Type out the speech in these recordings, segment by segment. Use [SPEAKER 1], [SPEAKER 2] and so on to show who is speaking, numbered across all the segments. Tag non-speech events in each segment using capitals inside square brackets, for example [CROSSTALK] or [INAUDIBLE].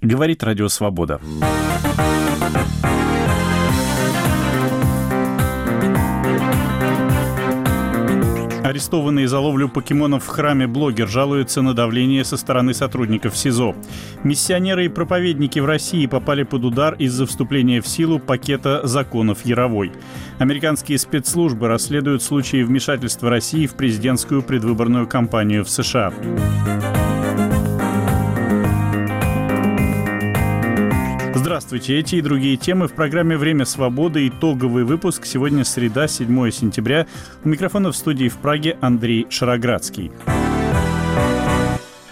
[SPEAKER 1] Говорит Радио Свобода. Арестованный за ловлю покемонов в храме блогер жалуется на давление со стороны сотрудников СИЗО. Миссионеры и проповедники в России попали под удар из-за вступления в силу пакета законов Яровой. Американские спецслужбы расследуют случаи вмешательства России в президентскую предвыборную кампанию в США. Здравствуйте. Эти и другие темы в программе «Время свободы». Итоговый выпуск. Сегодня среда, 7 сентября. У микрофона в студии в Праге Андрей Шароградский.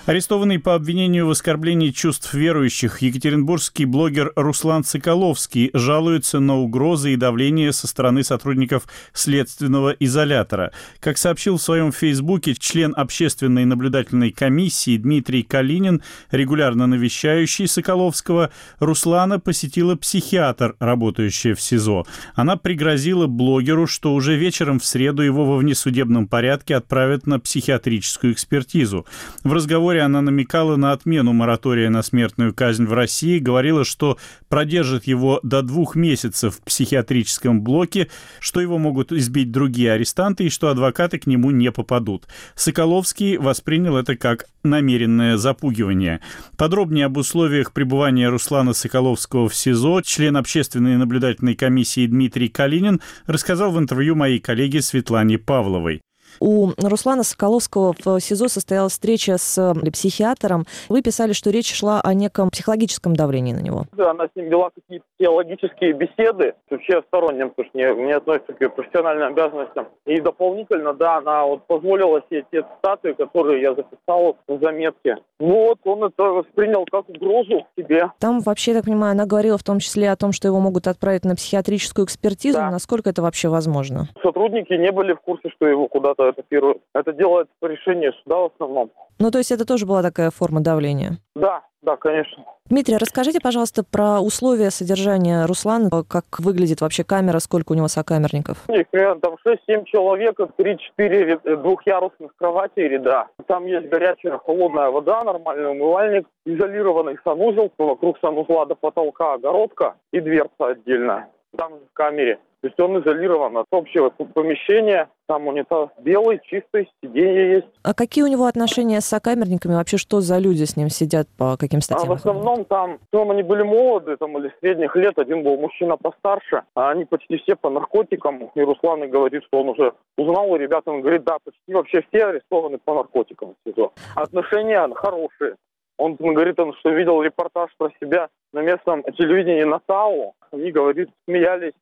[SPEAKER 1] Арестованный по обвинению в оскорблении чувств верующих екатеринбургский блогер Руслан Соколовский жалуется на угрозы и давление со стороны сотрудников следственного изолятора. Как сообщил в своем фейсбуке член общественной наблюдательной комиссии Дмитрий Калинин, регулярно навещающий Соколовского, Руслана посетила психиатр, работающая в СИЗО. Она пригрозила блогеру, что уже вечером в среду его во внесудебном порядке отправят на психиатрическую экспертизу. В разговоре разговоре она намекала на отмену моратория на смертную казнь в России, говорила, что продержит его до двух месяцев в психиатрическом блоке, что его могут избить другие арестанты и что адвокаты к нему не попадут. Соколовский воспринял это как намеренное запугивание. Подробнее об условиях пребывания Руслана Соколовского в СИЗО член общественной наблюдательной комиссии Дмитрий Калинин рассказал в интервью моей коллеге Светлане Павловой.
[SPEAKER 2] У Руслана Соколовского в СИЗО состоялась встреча с психиатром. Вы писали, что речь шла о неком психологическом давлении на него.
[SPEAKER 3] Да, она с ним вела какие-то теологические беседы, вообще сторонним, потому что не, не относится к ее профессиональным обязанностям. И дополнительно, да, она вот позволила все те цитаты, которые я записал в заметке. Ну вот, он это воспринял как угрозу себе.
[SPEAKER 2] Там вообще, я так понимаю, она говорила в том числе о том, что его могут отправить на психиатрическую экспертизу. Да. Насколько это вообще возможно?
[SPEAKER 3] Сотрудники не были в курсе, что его куда-то это первое. Это делается по решению суда в основном.
[SPEAKER 2] Ну, то есть это тоже была такая форма давления?
[SPEAKER 3] Да, да, конечно.
[SPEAKER 2] Дмитрий, расскажите, пожалуйста, про условия содержания Руслана, как выглядит вообще камера, сколько у него сокамерников?
[SPEAKER 3] Их примерно там 6-7 человек, 3-4 двухъярусных кровати ряда. Там есть горячая, холодная вода, нормальный умывальник, изолированный санузел, вокруг санузла до потолка огородка и дверца отдельная. Там в камере то есть он изолирован от общего помещения. Там унитаз белый, чистый, сиденье есть.
[SPEAKER 2] А какие у него отношения с сокамерниками? Вообще, что за люди с ним сидят, по каким статьям?
[SPEAKER 3] А в основном там, там они были молоды, там или средних лет. Один был мужчина постарше, а они почти все по наркотикам. И Руслан говорит, что он уже узнал у ребят, он говорит, да, почти вообще все арестованы по наркотикам. Отношения хорошие. Он говорит, он, что видел репортаж про себя на местном телевидении на ТАУ. Они, говорит, смеялись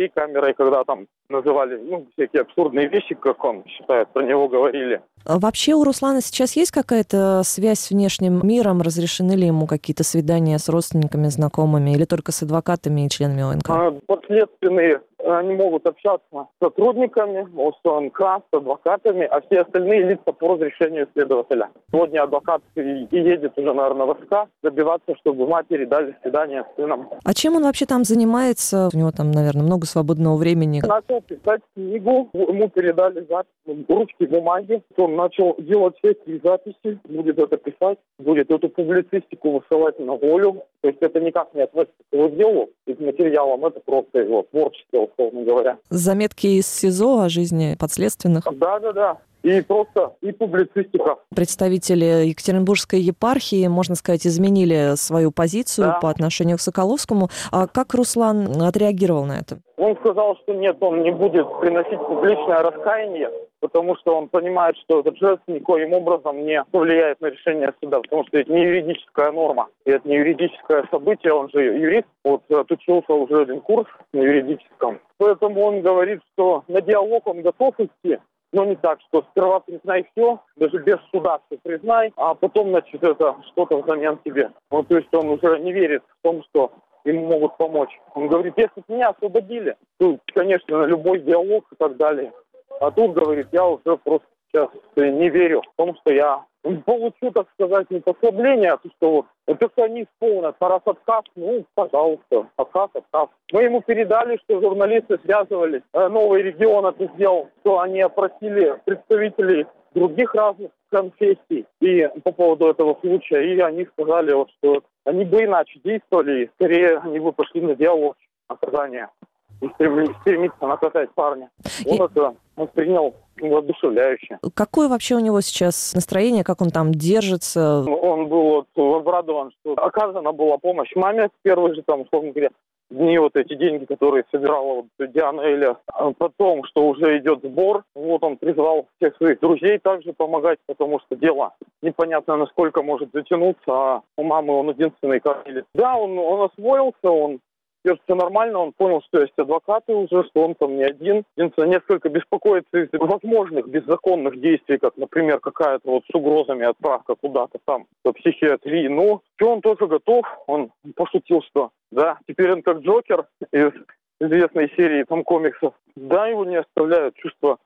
[SPEAKER 3] всей камерой, когда там называли ну, всякие абсурдные вещи, как он считает, про него говорили.
[SPEAKER 2] А вообще у Руслана сейчас есть какая-то связь с внешним миром? Разрешены ли ему какие-то свидания с родственниками, знакомыми или только с адвокатами и членами ОНК? А,
[SPEAKER 3] подследственные они могут общаться с сотрудниками ОСНК, с адвокатами, а все остальные лица по разрешению следователя. Сегодня адвокат и едет уже, наверное, в СК добиваться, чтобы матери дали свидание с сыном.
[SPEAKER 2] А чем он вообще там занимается? У него там, наверное, много свободного времени.
[SPEAKER 3] Начал писать книгу, ему передали запись, ручки, бумаги. Он начал делать всякие записи, будет это писать, будет эту публицистику высылать на волю. То есть это никак не относится к его делу и к материалам, это просто его творчество, условно говоря.
[SPEAKER 2] Заметки из СИЗО о жизни подследственных?
[SPEAKER 3] Да, да, да и просто и публицистика.
[SPEAKER 2] Представители Екатеринбургской епархии, можно сказать, изменили свою позицию да. по отношению к Соколовскому. А как Руслан отреагировал на это?
[SPEAKER 3] Он сказал, что нет, он не будет приносить публичное раскаяние, потому что он понимает, что этот жест никоим образом не повлияет на решение суда, потому что это не юридическая норма, и это не юридическое событие, он же юрист, вот отучился уже один курс на юридическом. Поэтому он говорит, что на диалог он готов идти, но не так, что сперва признай все, даже без суда все признай, а потом, значит, это что-то взамен тебе. Вот, то есть он уже не верит в том, что ему могут помочь. Он говорит, если меня освободили, то, конечно, любой диалог и так далее. А тут, говорит, я уже просто сейчас не верю в том, что я получу, так сказать, не послабление, а то, что исполнят. А раз отказ, ну, пожалуйста, отказ, отказ. Мы ему передали, что журналисты связывались, э, новый регион это сделал, что они опросили представителей других разных конфессий и по поводу этого случая, и они сказали, вот, что они бы иначе действовали, и скорее они бы пошли на диалог наказания и стремиться наказать парня. Он и... это воспринял воодушевляюще.
[SPEAKER 2] Какое вообще у него сейчас настроение, как он там держится?
[SPEAKER 3] Он был вот обрадован, что оказана была помощь маме в первые же там, условно говоря, дни вот эти деньги, которые собирала вот Диана Эля, а потом, что уже идет сбор, вот он призвал всех своих друзей также помогать, потому что дело непонятно, насколько может затянуться, а у мамы он единственный кормилец. Да, он, он освоился, он все нормально, он понял, что есть адвокаты уже, что он там не один. Единственное, несколько беспокоится из возможных беззаконных действий, как, например, какая-то вот с угрозами отправка куда-то там в психиатрии. Но что он тоже готов, он пошутил, что да, теперь он как Джокер из известной серии там комиксов. Да, его не оставляют чувство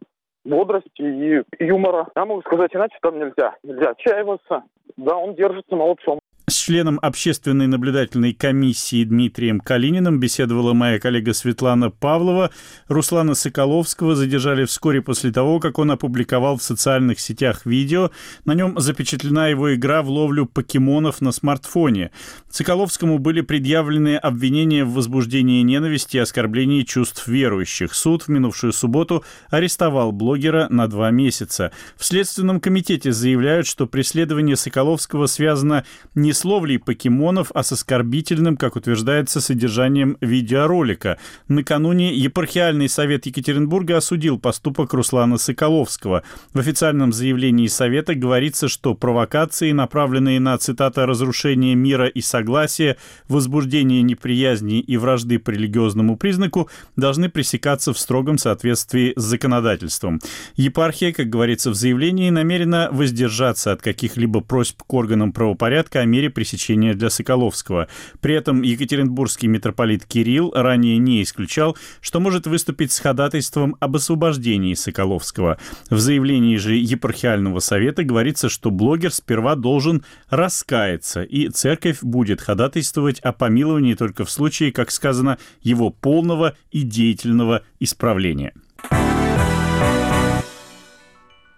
[SPEAKER 3] бодрости и юмора. Я могу сказать иначе, там нельзя. Нельзя отчаиваться. Да, он держится молодцом.
[SPEAKER 1] Членом общественной наблюдательной комиссии Дмитрием Калининым беседовала моя коллега Светлана Павлова. Руслана Соколовского задержали вскоре после того, как он опубликовал в социальных сетях видео. На нем запечатлена его игра в ловлю покемонов на смартфоне. Соколовскому были предъявлены обвинения в возбуждении ненависти и оскорблении чувств верующих. Суд в минувшую субботу арестовал блогера на два месяца. В Следственном комитете заявляют, что преследование Соколовского связано не с ловлей покемонов, а с оскорбительным, как утверждается, содержанием видеоролика. Накануне епархиальный совет Екатеринбурга осудил поступок Руслана Соколовского. В официальном заявлении совета говорится, что провокации, направленные на, цитата, «разрушение мира и согласия, возбуждение неприязни и вражды по религиозному признаку, должны пресекаться в строгом соответствии с законодательством». Епархия, как говорится в заявлении, намерена воздержаться от каких-либо просьб к органам правопорядка о мере мере пресечения для Соколовского. При этом екатеринбургский митрополит Кирилл ранее не исключал, что может выступить с ходатайством об освобождении Соколовского. В заявлении же епархиального совета говорится, что блогер сперва должен раскаяться, и церковь будет ходатайствовать о помиловании только в случае, как сказано, его полного и деятельного исправления.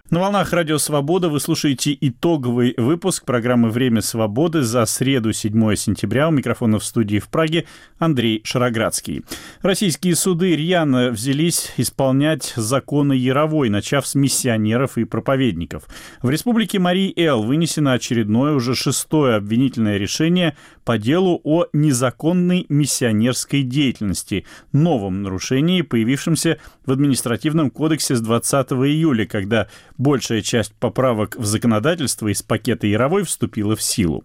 [SPEAKER 1] На волнах Радио Свобода вы слушаете итоговый выпуск программы «Время свободы» за среду, 7 сентября. У микрофона в студии в Праге Андрей Шароградский. Российские суды рьяно взялись исполнять законы Яровой, начав с миссионеров и проповедников. В республике Марии Эл вынесено очередное, уже шестое обвинительное решение по делу о незаконной миссионерской деятельности, новом нарушении, появившемся в административном кодексе с 20 июля, когда большая часть поправок в законодательство из пакета Яровой вступила в силу.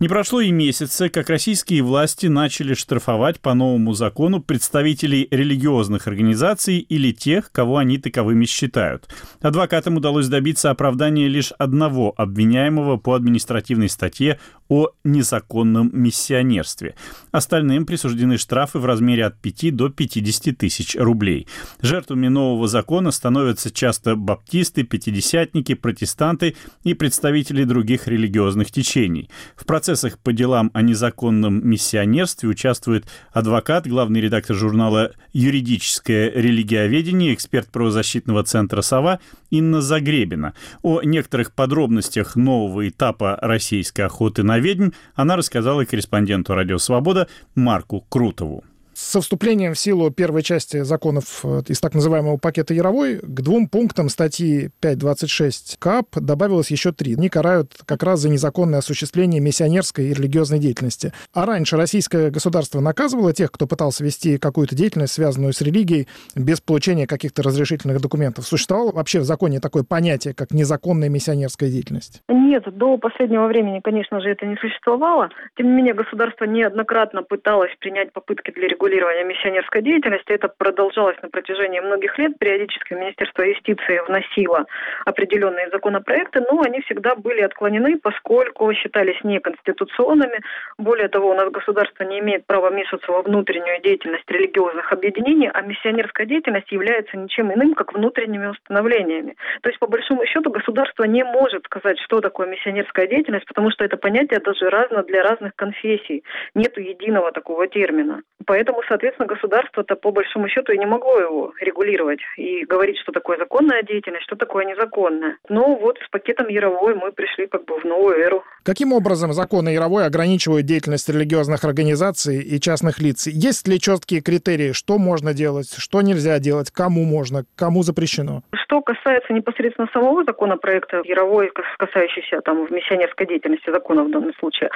[SPEAKER 1] Не прошло и месяца, как российские власти начали штрафовать по новому закону представителей религиозных организаций или тех, кого они таковыми считают. Адвокатам удалось добиться оправдания лишь одного обвиняемого по административной статье о незаконном миссионерстве. Остальным присуждены штрафы в размере от 5 до 50 тысяч рублей. Жертвами нового закона становятся часто баптисты, пятидесятники, протестанты и представители других религиозных течений. В процессах по делам о незаконном миссионерстве участвует адвокат, главный редактор журнала «Юридическое религиоведение», эксперт правозащитного центра «Сова» Инна Загребина. О некоторых подробностях нового этапа российской охоты на ведьм она рассказала корреспонденту «Радио Свобода» Марку Крутову.
[SPEAKER 4] Со вступлением в силу первой части законов э, из так называемого пакета Яровой к двум пунктам статьи 5.26 КАП добавилось еще три. Они карают как раз за незаконное осуществление миссионерской и религиозной деятельности. А раньше российское государство наказывало тех, кто пытался вести какую-то деятельность, связанную с религией, без получения каких-то разрешительных документов. Существовало вообще в законе такое понятие, как незаконная миссионерская деятельность?
[SPEAKER 5] Нет, до последнего времени, конечно же, это не существовало. Тем не менее, государство неоднократно пыталось принять попытки для регулирования регулирования миссионерской деятельности. Это продолжалось на протяжении многих лет. Периодически Министерство юстиции вносило определенные законопроекты, но они всегда были отклонены, поскольку считались неконституционными. Более того, у нас государство не имеет права вмешиваться во внутреннюю деятельность религиозных объединений, а миссионерская деятельность является ничем иным, как внутренними установлениями. То есть, по большому счету, государство не может сказать, что такое миссионерская деятельность, потому что это понятие даже разно для разных конфессий. Нет единого такого термина. Поэтому соответственно, государство-то по большому счету и не могло его регулировать и говорить, что такое законная деятельность, что такое незаконная. Но вот с пакетом Яровой мы пришли как бы в новую эру.
[SPEAKER 4] Каким образом законы Яровой ограничивают деятельность религиозных организаций и частных лиц? Есть ли четкие критерии, что можно делать, что нельзя делать, кому можно, кому запрещено?
[SPEAKER 5] Что касается непосредственно самого законопроекта Яровой, касающийся там в миссионерской деятельности закона в данном случае,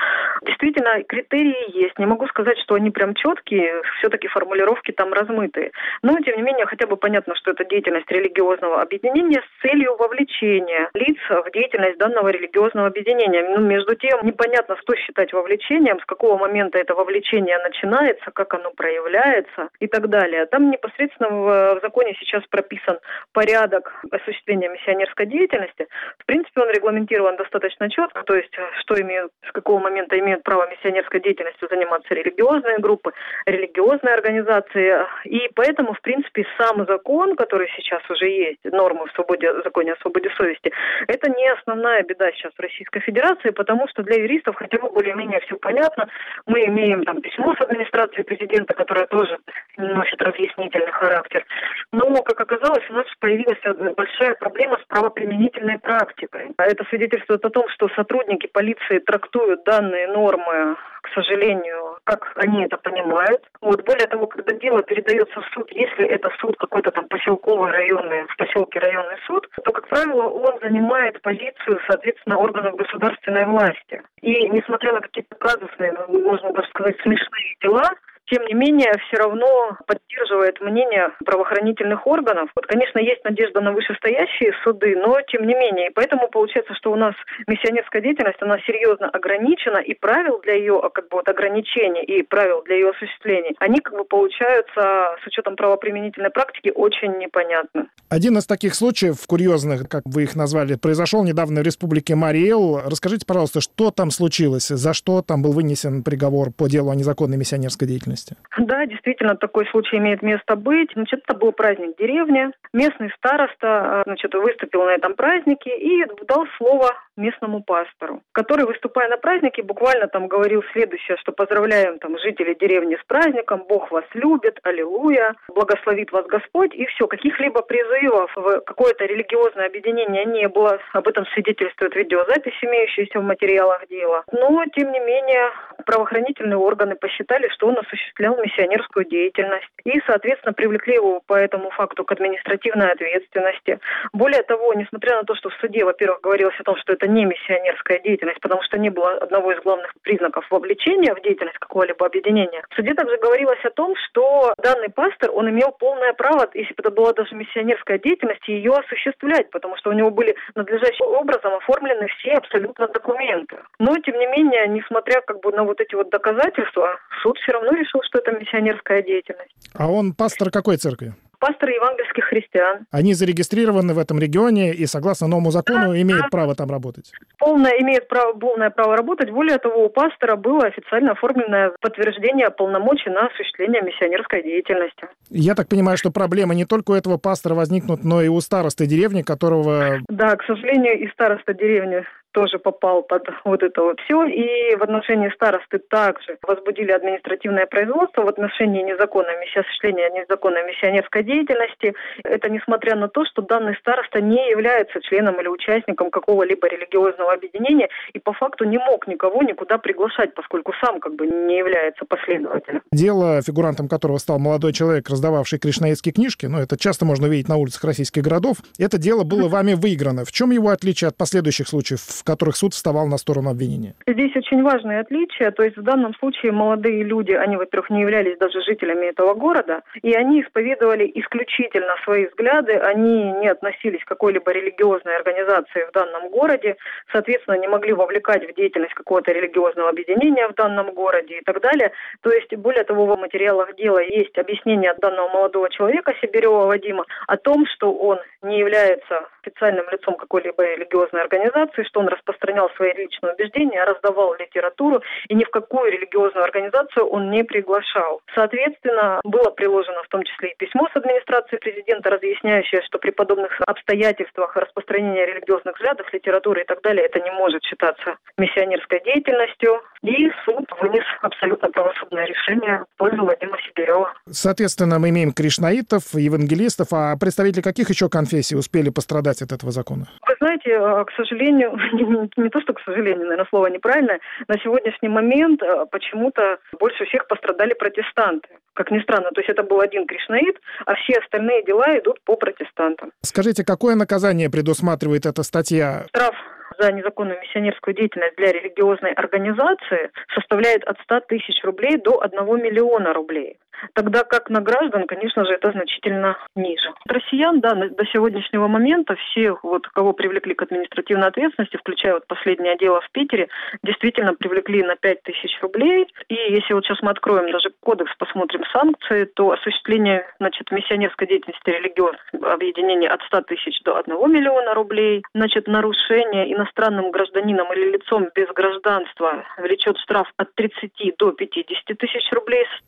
[SPEAKER 5] действительно критерии есть. Не могу сказать, что они прям четкие, все-таки формулировки там размытые. Но, тем не менее, хотя бы понятно, что это деятельность религиозного объединения с целью вовлечения лиц в деятельность данного религиозного объединения. Ну, между тем, непонятно, что считать вовлечением, с какого момента это вовлечение начинается, как оно проявляется и так далее. Там непосредственно в, в законе сейчас прописан порядок осуществления миссионерской деятельности. В принципе, он регламентирован достаточно четко, то есть что имеют, с какого момента имеют право миссионерской деятельностью заниматься религиозные группы, религиозные организации. И поэтому, в принципе, сам закон, который сейчас уже есть, нормы в свободе, законе о свободе совести, это не основная беда сейчас в Российской Федерации, потому что для юристов хотя бы более-менее все понятно. Мы имеем там письмо с администрации президента, которое тоже носит разъяснительный характер. Но, как оказалось, у нас появилась большая проблема с правоприменительной практикой. А это свидетельствует о том, что сотрудники полиции трактуют данные нормы к сожалению, как они это понимают. Вот более того, когда дело передается в суд, если это суд какой-то там поселковый районный, в поселке районный суд, то, как правило, он занимает позицию, соответственно, органов государственной власти. И несмотря на какие-то казусные, ну, можно даже сказать, смешные дела, тем не менее, все равно поддерживает мнение правоохранительных органов. Вот, конечно, есть надежда на вышестоящие суды, но тем не менее. И поэтому получается, что у нас миссионерская деятельность, она серьезно ограничена, и правил для ее как бы, вот, ограничения и правил для ее осуществления, они как бы получаются с учетом правоприменительной практики очень непонятны.
[SPEAKER 4] Один из таких случаев курьезных, как вы их назвали, произошел недавно в республике Мариэл. Расскажите, пожалуйста, что там случилось, за что там был вынесен приговор по делу о незаконной миссионерской деятельности? Деятельности?
[SPEAKER 5] Да, действительно, такой случай имеет место быть. Значит, это был праздник деревни. Местный староста значит, выступил на этом празднике и дал слово местному пастору, который, выступая на празднике, буквально там говорил следующее, что поздравляем там жителей деревни с праздником, Бог вас любит, аллилуйя, благословит вас Господь, и все. Каких-либо призывов в какое-то религиозное объединение не было. Об этом свидетельствует видеозапись, имеющаяся в материалах дела. Но, тем не менее, правоохранительные органы посчитали, что он осуществляет осуществлял миссионерскую деятельность. И, соответственно, привлекли его по этому факту к административной ответственности. Более того, несмотря на то, что в суде, во-первых, говорилось о том, что это не миссионерская деятельность, потому что не было одного из главных признаков вовлечения в деятельность какого-либо объединения, в суде также говорилось о том, что данный пастор, он имел полное право, если бы это была даже миссионерская деятельность, ее осуществлять, потому что у него были надлежащим образом оформлены все абсолютно документы. Но, тем не менее, несмотря как бы на вот эти вот доказательства, суд все равно решил, что это миссионерская деятельность.
[SPEAKER 4] А он пастор какой церкви?
[SPEAKER 5] Пастор евангельских христиан.
[SPEAKER 4] Они зарегистрированы в этом регионе и, согласно новому закону, да, имеют да. право там работать?
[SPEAKER 5] Полное, имеет право, полное право работать. Более того, у пастора было официально оформленное подтверждение полномочий на осуществление миссионерской деятельности.
[SPEAKER 4] Я так понимаю, что проблемы не только у этого пастора возникнут, но и у старосты деревни, которого...
[SPEAKER 5] Да, к сожалению, и староста деревни тоже попал под вот это вот все. И в отношении старосты также возбудили административное производство в отношении незаконной осуществления незаконной миссионерской деятельности. Это несмотря на то, что данный староста не является членом или участником какого-либо религиозного объединения и по факту не мог никого никуда приглашать, поскольку сам как бы не является последователем.
[SPEAKER 4] Дело, фигурантом которого стал молодой человек, раздававший кришнаитские книжки, ну это часто можно увидеть на улицах российских городов, это дело было вами выиграно. В чем его отличие от последующих случаев, которых суд вставал на сторону обвинения?
[SPEAKER 5] Здесь очень важное отличие. То есть в данном случае молодые люди, они, во-первых, не являлись даже жителями этого города, и они исповедовали исключительно свои взгляды, они не относились к какой-либо религиозной организации в данном городе, соответственно, не могли вовлекать в деятельность какого-то религиозного объединения в данном городе и так далее. То есть, более того, в материалах дела есть объяснение от данного молодого человека, Сибирева Вадима, о том, что он не является официальным лицом какой-либо религиозной организации, что он распространял свои личные убеждения, а раздавал литературу, и ни в какую религиозную организацию он не приглашал. Соответственно, было приложено в том числе и письмо с администрации президента, разъясняющее, что при подобных обстоятельствах распространения религиозных взглядов, литературы и так далее, это не может считаться миссионерской деятельностью. И суд вынес абсолютно правосудное решение в пользу Вадима Сибирева.
[SPEAKER 4] Соответственно, мы имеем кришнаитов, евангелистов, а представители каких еще конфессий успели пострадать от этого закона?
[SPEAKER 5] Вы знаете, э, к сожалению, [LAUGHS] не то, что к сожалению, наверное, слово неправильное, на сегодняшний момент э, почему-то больше всех пострадали протестанты. Как ни странно, то есть это был один кришнаит, а все остальные дела идут по протестантам.
[SPEAKER 4] Скажите, какое наказание предусматривает эта статья?
[SPEAKER 5] Штраф за незаконную миссионерскую деятельность для религиозной организации составляет от 100 тысяч рублей до 1 миллиона рублей. Тогда как на граждан, конечно же, это значительно ниже. Россиян, да, до сегодняшнего момента всех, вот, кого привлекли к административной ответственности, включая вот последнее дело в Питере, действительно привлекли на 5 тысяч рублей. И если вот сейчас мы откроем даже кодекс, посмотрим санкции, то осуществление, значит, миссионерской деятельности религиозных объединений от 100 тысяч до 1 миллиона рублей. Значит, нарушение иностранным гражданином или лицом без гражданства влечет штраф от 30 до 50 тысяч рублей с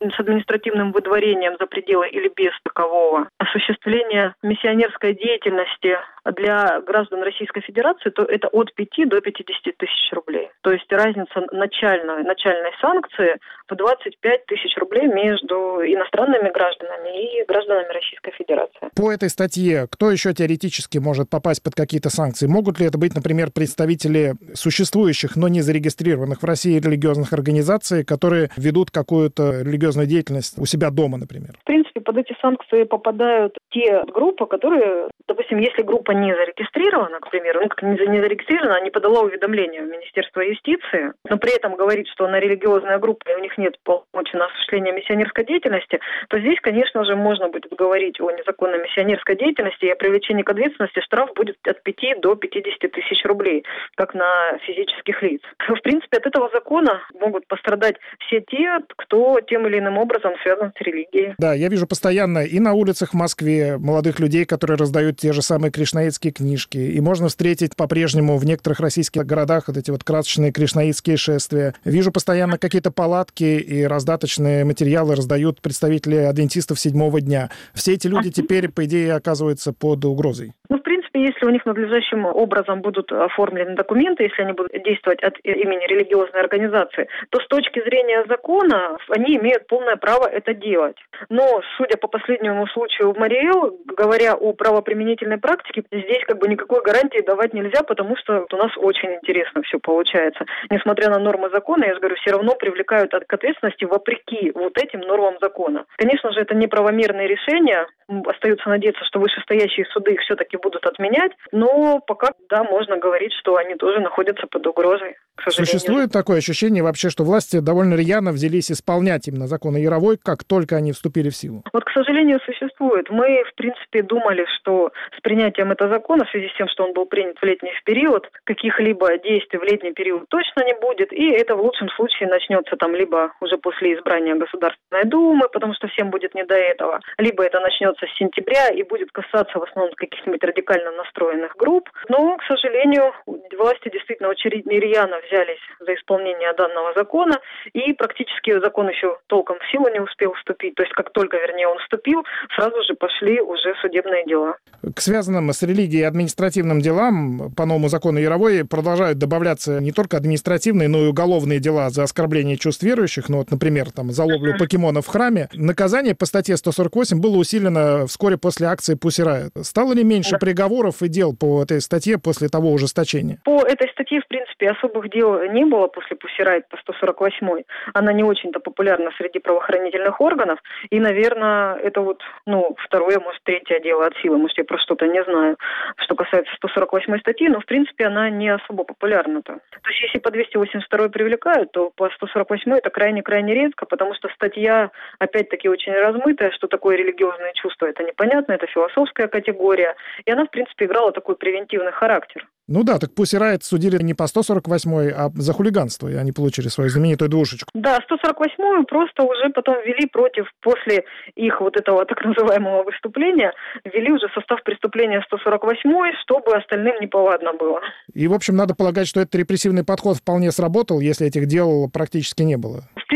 [SPEAKER 5] административным выдворением за пределы или без такового. Осуществление миссионерской деятельности для граждан Российской Федерации, то это от 5 до 50 тысяч рублей. То есть разница начальной, начальной санкции в 25 тысяч рублей между иностранными гражданами и гражданами Российской Федерации.
[SPEAKER 4] По этой статье кто еще теоретически может попасть под какие-то санкции? Могут ли это быть, например, представители существующих, но не зарегистрированных в России религиозных организаций, которые ведут какую-то религиозную деятельность у себя дома, например?
[SPEAKER 5] В принципе, под эти санкции попадают те группы, которые, допустим, если группа не зарегистрирована, к примеру, ну, как не зарегистрирована, не подала уведомление в Министерство юстиции, но при этом говорит, что она религиозная группа, и у них нет полномочий на осуществление миссионерской деятельности, то здесь, конечно же, можно будет говорить о незаконной миссионерской деятельности и о привлечении к ответственности. Штраф будет от 5 до 50 тысяч рублей, как на физических лиц. В принципе, от этого закона могут пострадать все те, кто тем или иным образом связан с религией.
[SPEAKER 4] Да, я вижу постоянно и на улицах в Москве молодых людей, которые раздают те же самые кришнаитские книжки. И можно встретить по-прежнему в некоторых российских городах вот эти вот красочные кришнаитские шествия. Вижу постоянно какие-то палатки и раздаточные материалы раздают представители адвентистов седьмого дня. Все эти люди теперь, по идее, оказываются под угрозой.
[SPEAKER 5] Ну, в принципе, если у них надлежащим образом будут оформлены документы, если они будут действовать от имени религиозной организации, то с точки зрения закона они имеют полное право это делать. Но, судя по последнему случаю в Мариэл, говоря о правоприменительной практике, здесь как бы никакой гарантии давать нельзя, потому что у нас очень интересно все получается. Несмотря на нормы закона, я же говорю, все равно привлекают к ответственности вопреки вот этим нормам закона. Конечно же, это неправомерные решения. Остается надеяться, что вышестоящие суды их все-таки будут отменять. Но пока, да, можно говорить, что они тоже находятся под угрозой.
[SPEAKER 4] Существует такое ощущение вообще, что власти довольно рьяно взялись исполнять именно законы Яровой, как только они вступили в силу?
[SPEAKER 5] Вот, к сожалению, существует. Мы, в принципе, думали, что с принятием этого закона, в связи с тем, что он был принят в летний период, каких-либо действий в летний период точно не будет, и это в лучшем случае начнется там либо уже после избрания Государственной Думы, потому что всем будет не до этого, либо это начнется с сентября и будет касаться в основном каких-нибудь радикально настроенных групп. Но, к сожалению, власти действительно очень рьяно взялись за исполнение данного закона, и практически закон еще толком в силу не успел вступить. То есть как только, вернее, он вступил, сразу же пошли уже судебные дела.
[SPEAKER 4] К связанным с религией административным делам по новому закону Яровой продолжают добавляться не только административные, но и уголовные дела за оскорбление чувств верующих, ну вот, например, там, за ловлю покемонов в храме. Наказание по статье 148 было усилено вскоре после акции Pussy Riot. Стало ли меньше да. приговоров и дел по этой статье после того ужесточения?
[SPEAKER 5] По этой статье, в принципе, особых дел не было после Riot по 148. Она не очень-то популярна среди правоохранительных органов. И, наверное, это вот, ну, второе, может, третье дело от силы. Может, я про что-то не знаю, что касается 148 статьи. Но, в принципе, она не особо популярна-то. То есть, если по 282 привлекают, то по 148 это крайне-крайне редко, потому что статья, опять-таки, очень размытая, что такое религиозное чувство. Это непонятно, это философская категория. И она, в принципе, играла такой превентивный характер.
[SPEAKER 4] Ну да, так Pussy Riot судили не по 148 а за хулиганство, и они получили свою знаменитую двушечку.
[SPEAKER 5] Да, 148-ю просто уже потом ввели против, после их вот этого так называемого выступления, ввели уже состав преступления 148 чтобы остальным неповадно было.
[SPEAKER 4] И, в общем, надо полагать, что этот репрессивный подход вполне сработал, если этих дел практически не было.
[SPEAKER 5] В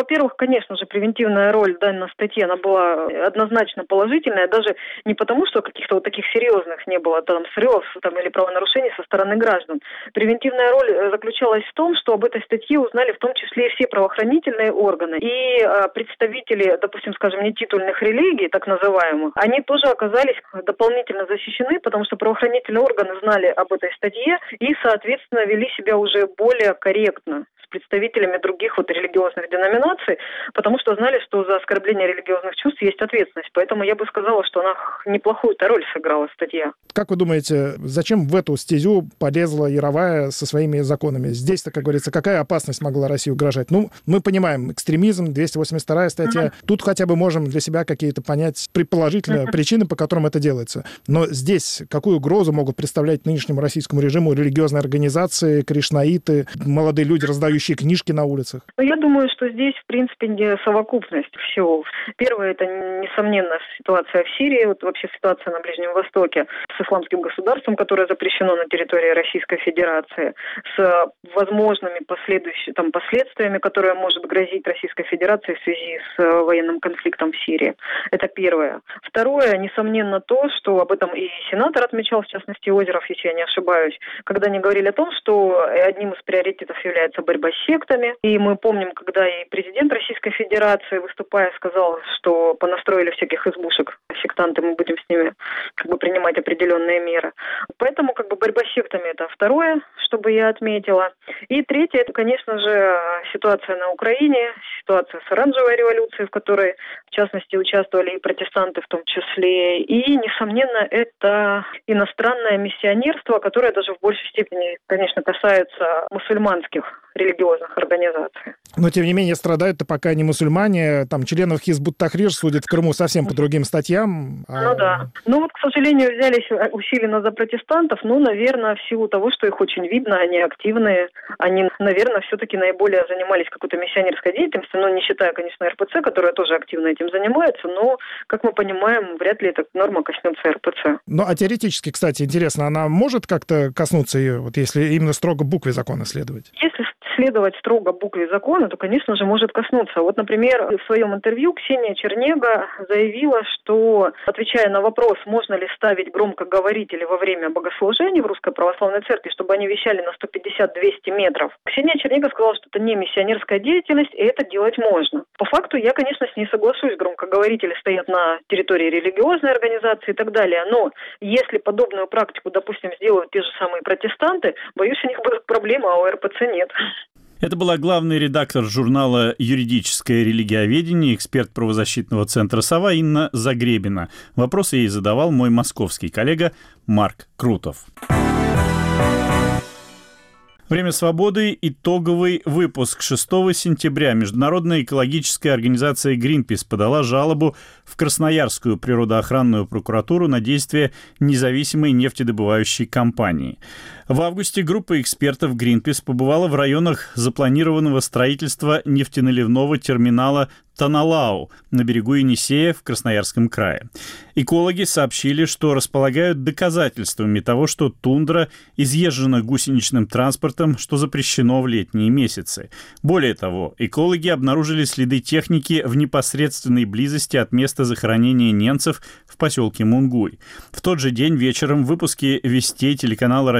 [SPEAKER 5] во-первых, конечно же, превентивная роль данной статьи, она была однозначно положительная, даже не потому, что каких-то вот таких серьезных не было там срывов там, или правонарушений со стороны граждан. Превентивная роль э, заключалась в том, что об этой статье узнали в том числе и все правоохранительные органы. И э, представители, допустим, скажем, нетитульных религий, так называемых, они тоже оказались дополнительно защищены, потому что правоохранительные органы знали об этой статье и, соответственно, вели себя уже более корректно представителями других вот религиозных деноминаций, потому что знали, что за оскорбление религиозных чувств есть ответственность. Поэтому я бы сказала, что она неплохую-то роль сыграла статья.
[SPEAKER 4] Как вы думаете, зачем в эту стезю полезла Яровая со своими законами? Здесь-то, как говорится, какая опасность могла России угрожать? Ну, мы понимаем, экстремизм, 282 статья. Uh-huh. Тут хотя бы можем для себя какие-то понять предположительные uh-huh. причины, по которым это делается. Но здесь какую угрозу могут представлять нынешнему российскому режиму религиозные организации, кришнаиты, молодые люди, раздающие продающие книжки на улицах?
[SPEAKER 5] Ну, я думаю, что здесь, в принципе, не совокупность всего. Первое, это, несомненно, ситуация в Сирии, вот вообще ситуация на Ближнем Востоке с исламским государством, которое запрещено на территории Российской Федерации, с возможными последующими там, последствиями, которые может грозить Российской Федерации в связи с э, военным конфликтом в Сирии. Это первое. Второе, несомненно, то, что об этом и сенатор отмечал, в частности, Озеров, если я не ошибаюсь, когда они говорили о том, что одним из приоритетов является борьба сектами. И мы помним, когда и президент Российской Федерации, выступая, сказал, что понастроили всяких избушек сектанты, мы будем с ними как бы принимать определенные меры. Поэтому как бы борьба с сектами это второе, чтобы я отметила. И третье, это, конечно же, ситуация на Украине, ситуация с оранжевой революцией, в которой, в частности, участвовали и протестанты в том числе. И, несомненно, это иностранное миссионерство, которое даже в большей степени, конечно, касается мусульманских религиозных организаций.
[SPEAKER 4] Но, тем не менее, страдают-то пока не мусульмане. Там членов Хизбут Тахрир судят в Крыму совсем по другим статьям.
[SPEAKER 5] А... Ну да. Ну вот, к сожалению, взялись усиленно за протестантов. Ну, наверное, в силу того, что их очень видно, они активные. Они, наверное, все-таки наиболее занимались какой-то миссионерской деятельностью, но не считая, конечно, РПЦ, которая тоже активно этим занимается. Но, как мы понимаем, вряд ли эта норма коснется РПЦ.
[SPEAKER 4] Ну, а теоретически, кстати, интересно, она может как-то коснуться ее, вот если именно строго букве закона следовать?
[SPEAKER 5] Если следовать строго букве закона, то, конечно же, может коснуться. Вот, например, в своем интервью Ксения Чернега заявила, что, отвечая на вопрос, можно ли ставить громкоговорители во время богослужений в Русской Православной Церкви, чтобы они вещали на 150-200 метров, Ксения Чернега сказала, что это не миссионерская деятельность, и это делать можно. По факту я, конечно, с ней соглашусь. Громкоговорители стоят на территории религиозной организации и так далее. Но если подобную практику, допустим, сделают те же самые протестанты, боюсь, у них будут проблемы, а у РПЦ нет.
[SPEAKER 1] Это была главный редактор журнала «Юридическое религиоведение», эксперт правозащитного центра «Сова» Инна Загребина. Вопросы ей задавал мой московский коллега Марк Крутов. Время свободы. Итоговый выпуск. 6 сентября Международная экологическая организация Greenpeace подала жалобу в Красноярскую природоохранную прокуратуру на действия независимой нефтедобывающей компании. В августе группа экспертов Greenpeace побывала в районах запланированного строительства нефтеналивного терминала Таналау на берегу Енисея в Красноярском крае. Экологи сообщили, что располагают доказательствами того, что тундра изъезжена гусеничным транспортом, что запрещено в летние месяцы. Более того, экологи обнаружили следы техники в непосредственной близости от места захоронения немцев в поселке Мунгуй. В тот же день вечером в выпуске «Вестей» телеканала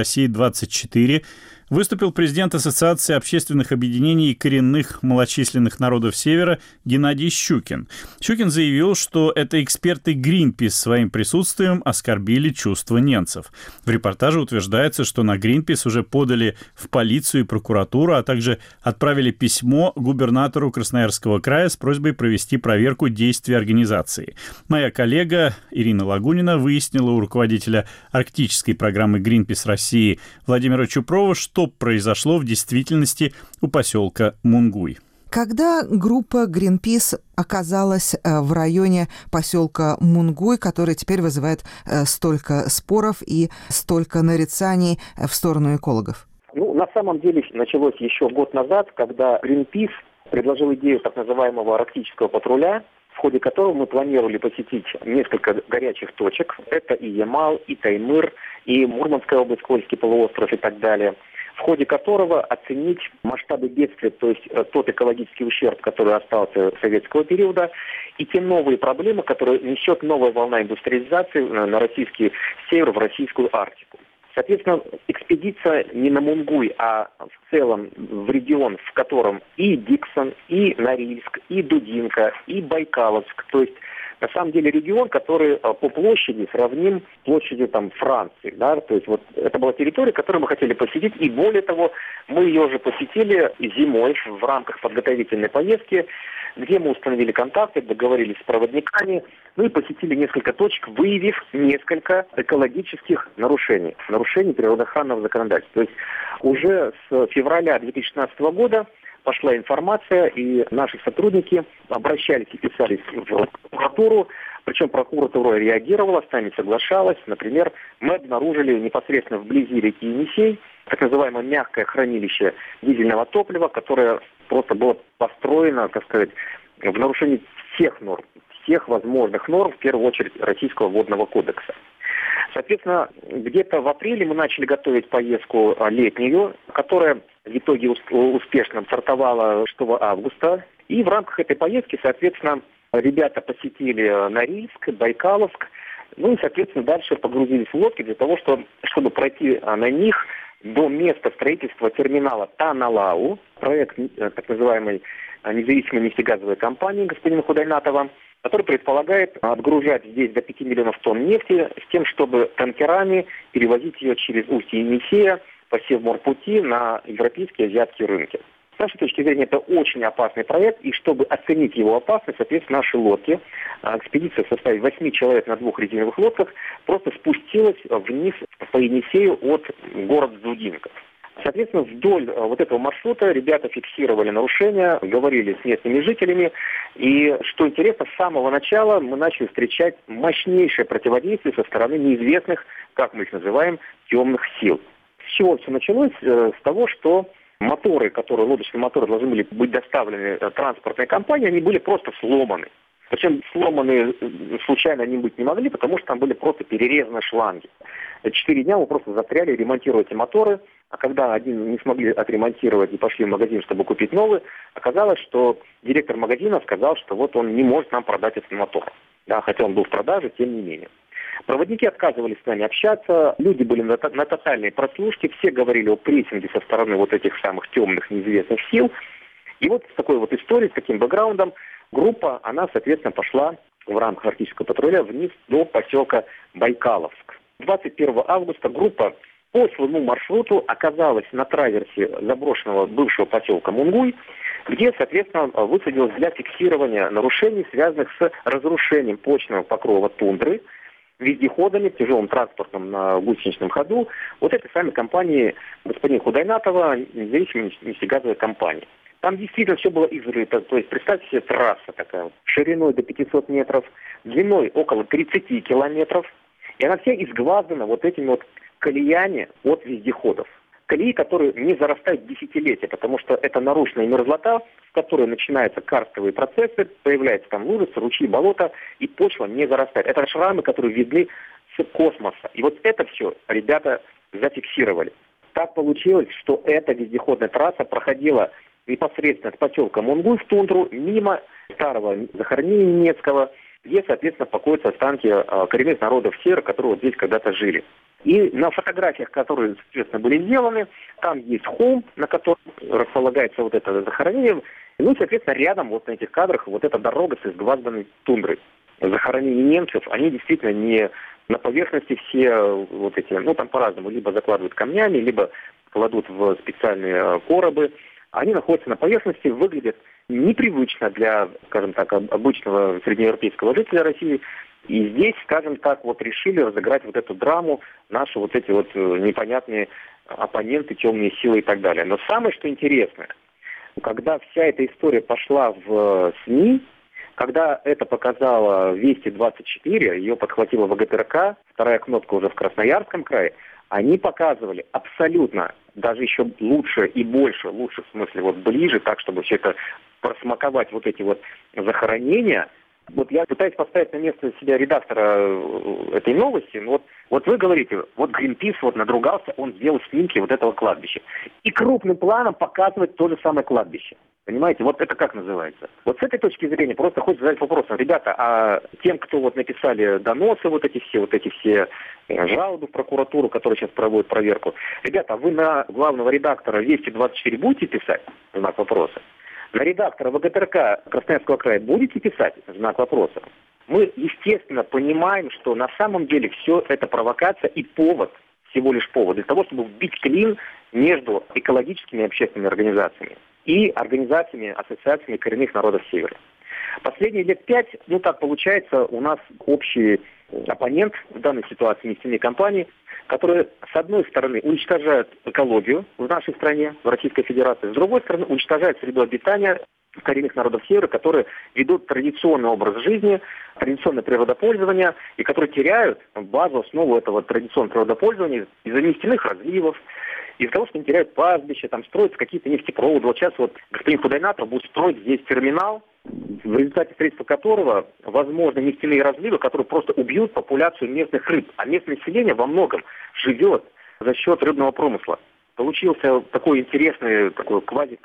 [SPEAKER 1] «Россия-24» выступил президент Ассоциации общественных объединений коренных малочисленных народов Севера Геннадий Щукин. Щукин заявил, что это эксперты Greenpeace своим присутствием оскорбили чувства немцев. В репортаже утверждается, что на Greenpeace уже подали в полицию и прокуратуру, а также отправили письмо губернатору Красноярского края с просьбой провести проверку действий организации. Моя коллега Ирина Лагунина выяснила у руководителя арктической программы Greenpeace России Владимира Чупрова, что что произошло в действительности у поселка Мунгуй.
[SPEAKER 6] Когда группа Greenpeace оказалась э, в районе поселка Мунгуй, который теперь вызывает э, столько споров и столько нарицаний в сторону экологов?
[SPEAKER 7] Ну, на самом деле началось еще год назад, когда Greenpeace предложил идею так называемого арктического патруля, ходе которого мы планировали посетить несколько горячих точек. Это и Ямал, и Таймыр, и Мурманская область, Кольский полуостров и так далее в ходе которого оценить масштабы бедствия, то есть э, тот экологический ущерб, который остался советского периода, и те новые проблемы, которые несет новая волна индустриализации на российский север, в российскую Арктику. Соответственно, экспедиция не на Мунгуй, а в целом в регион, в котором и Диксон, и Норильск, и Дудинка, и Байкаловск, то есть на самом деле регион, который а, по площади сравним с площадью там, Франции. Да? То есть вот это была территория, которую мы хотели посетить, и более того, мы ее уже посетили зимой в рамках подготовительной поездки, где мы установили контакты, договорились с проводниками, ну и посетили несколько точек, выявив несколько экологических нарушений, нарушений природоохранного законодательства. То есть уже с февраля 2016 года пошла информация, и наши сотрудники обращались и писались в прокуратуру, причем прокуратура реагировала, с нами соглашалась. Например, мы обнаружили непосредственно вблизи реки Енисей так называемое мягкое хранилище дизельного топлива, которое просто было построено, как сказать, в нарушении всех норм, всех возможных норм, в первую очередь Российского водного кодекса. Соответственно, где-то в апреле мы начали готовить поездку а, летнюю, которая в итоге успешно стартовала 6 августа. И в рамках этой поездки, соответственно, ребята посетили Норильск, Байкаловск, ну и, соответственно, дальше погрузились в лодки для того, чтобы, чтобы пройти а, на них до места строительства терминала Таналау, проект э, так называемой независимой нефтегазовой компании господина Худайнатова, который предполагает отгружать здесь до 5 миллионов тонн нефти с тем, чтобы танкерами перевозить ее через устье Енисея по Севморпути на европейские и азиатские рынки. С нашей точки зрения, это очень опасный проект, и чтобы оценить его опасность, соответственно, наши лодки, а, экспедиция в составе 8 человек на двух резиновых лодках, просто спустилась вниз по Енисею от города Зудинков. Соответственно, вдоль э, вот этого маршрута ребята фиксировали нарушения, говорили с местными жителями. И, что интересно, с самого начала мы начали встречать мощнейшее противодействие со стороны неизвестных, как мы их называем, темных сил. С чего все началось? Э, с того, что моторы, которые, лодочные моторы должны были быть доставлены э, транспортной компании, они были просто сломаны. Причем сломанные случайно они быть не могли, потому что там были просто перерезаны шланги. Четыре дня мы просто застряли ремонтировать эти моторы, а когда один не смогли отремонтировать и пошли в магазин, чтобы купить новый, оказалось, что директор магазина сказал, что вот он не может нам продать этот мотор. Да, хотя он был в продаже, тем не менее. Проводники отказывались с нами общаться, люди были на, на тотальной прослушке, все говорили о прессинге со стороны вот этих самых темных неизвестных сил. И вот с такой вот историей, с таким бэкграундом, группа, она, соответственно, пошла в рамках арктического патруля вниз до поселка Байкаловск. 21 августа группа по своему маршруту оказалась на траверсе заброшенного бывшего поселка Мунгуй, где, соответственно, высадилась для фиксирования нарушений, связанных с разрушением почного покрова тундры, вездеходами, тяжелым транспортом на гусеничном ходу, вот этой самой компании господина Худайнатова, независимой нефтегазовой компании. Там действительно все было изрыто. То есть представьте себе трасса такая, шириной до 500 метров, длиной около 30 километров. И она вся изглазана вот этими вот колеями от вездеходов. Колеи, которые не зарастают десятилетия, потому что это нарушенная мерзлота, в которой начинаются карстовые процессы, появляются там лужицы, ручьи, болота, и почва не зарастает. Это шрамы, которые видны с космоса. И вот это все ребята зафиксировали. Так получилось, что эта вездеходная трасса проходила непосредственно от поселка Мунгуй в тундру, мимо старого захоронения немецкого, где, соответственно, покоятся останки а, коренных народов севера, которые вот здесь когда-то жили. И на фотографиях, которые, соответственно, были сделаны, там есть холм, на котором располагается вот это захоронение. Ну, соответственно, рядом вот на этих кадрах вот эта дорога с изгвазданной тундрой. Захоронения немцев, они действительно не на поверхности все вот эти, ну, там по-разному, либо закладывают камнями, либо кладут в специальные а, коробы. Они находятся на поверхности, выглядят непривычно для, скажем так, обычного среднеевропейского жителя России. И здесь, скажем так, вот решили разыграть вот эту драму, наши вот эти вот э, непонятные оппоненты, темные силы и так далее. Но самое, что интересное, когда вся эта история пошла в э, СМИ, когда это показала Вести-24, ее подхватила ВГТРК, вторая кнопка уже в Красноярском крае, они показывали абсолютно, даже еще лучше и больше, лучше в смысле вот ближе, так, чтобы все это просмаковать вот эти вот захоронения – вот я пытаюсь поставить на место себя редактора э, этой новости. Но вот, вот вы говорите, вот Гринпис вот надругался, он сделал снимки вот этого кладбища. И крупным планом показывать то же самое кладбище. Понимаете, вот это как называется? Вот с этой точки зрения просто хочется задать вопрос, ребята, а тем, кто вот написали доносы, вот эти все, вот эти все э, жалобы в прокуратуру, которые сейчас проводят проверку, ребята, вы на главного редактора Вести 24 будете писать? Знак вопроса. На редактора ВГТРК Красноярского края будете писать? Знак вопроса. Мы, естественно, понимаем, что на самом деле все это провокация и повод, всего лишь повод для того, чтобы вбить клин между экологическими и общественными организациями и организациями, ассоциациями коренных народов Севера. Последние лет пять, ну так получается, у нас общий оппонент в данной ситуации нефтяные компании – которые, с одной стороны, уничтожают экологию в нашей стране, в Российской Федерации, с другой стороны, уничтожают среду обитания коренных народов Севера, которые ведут традиционный образ жизни, традиционное природопользование, и которые теряют базу, основу этого традиционного природопользования из-за нефтяных разливов, из-за того, что они теряют пастбища, там строятся какие-то нефтепроводы. Вот сейчас вот господин Худайнатов будет строить здесь терминал, в результате строительства которого возможно нефтяные разливы, которые просто убьют популяцию местных рыб. А местное население во многом живет за счет рыбного промысла. Получился такой интересный такой квази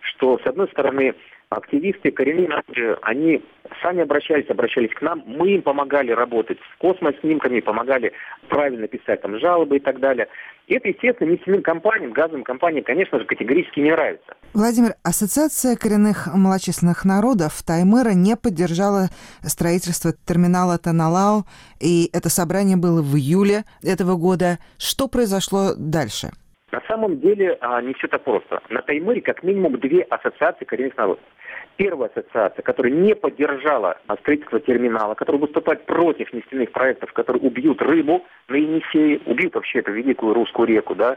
[SPEAKER 7] что, с одной стороны, активисты, коренные они сами обращались, обращались к нам, мы им помогали работать с космоснимками, помогали правильно писать там жалобы и так далее. И это, естественно, нефтяным компаниям, газовым компаниям, конечно же, категорически не нравится.
[SPEAKER 6] Владимир, Ассоциация коренных малочисленных народов Таймыра не поддержала строительство терминала Таналау, и это собрание было в июле этого года. Что произошло дальше?
[SPEAKER 7] На самом деле а, не все так просто. На Таймыре как минимум две ассоциации коренных народов. Первая ассоциация, которая не поддержала строительство терминала, которая выступает против нефтяных проектов, которые убьют рыбу на Енисее, убьют вообще эту великую русскую реку, да.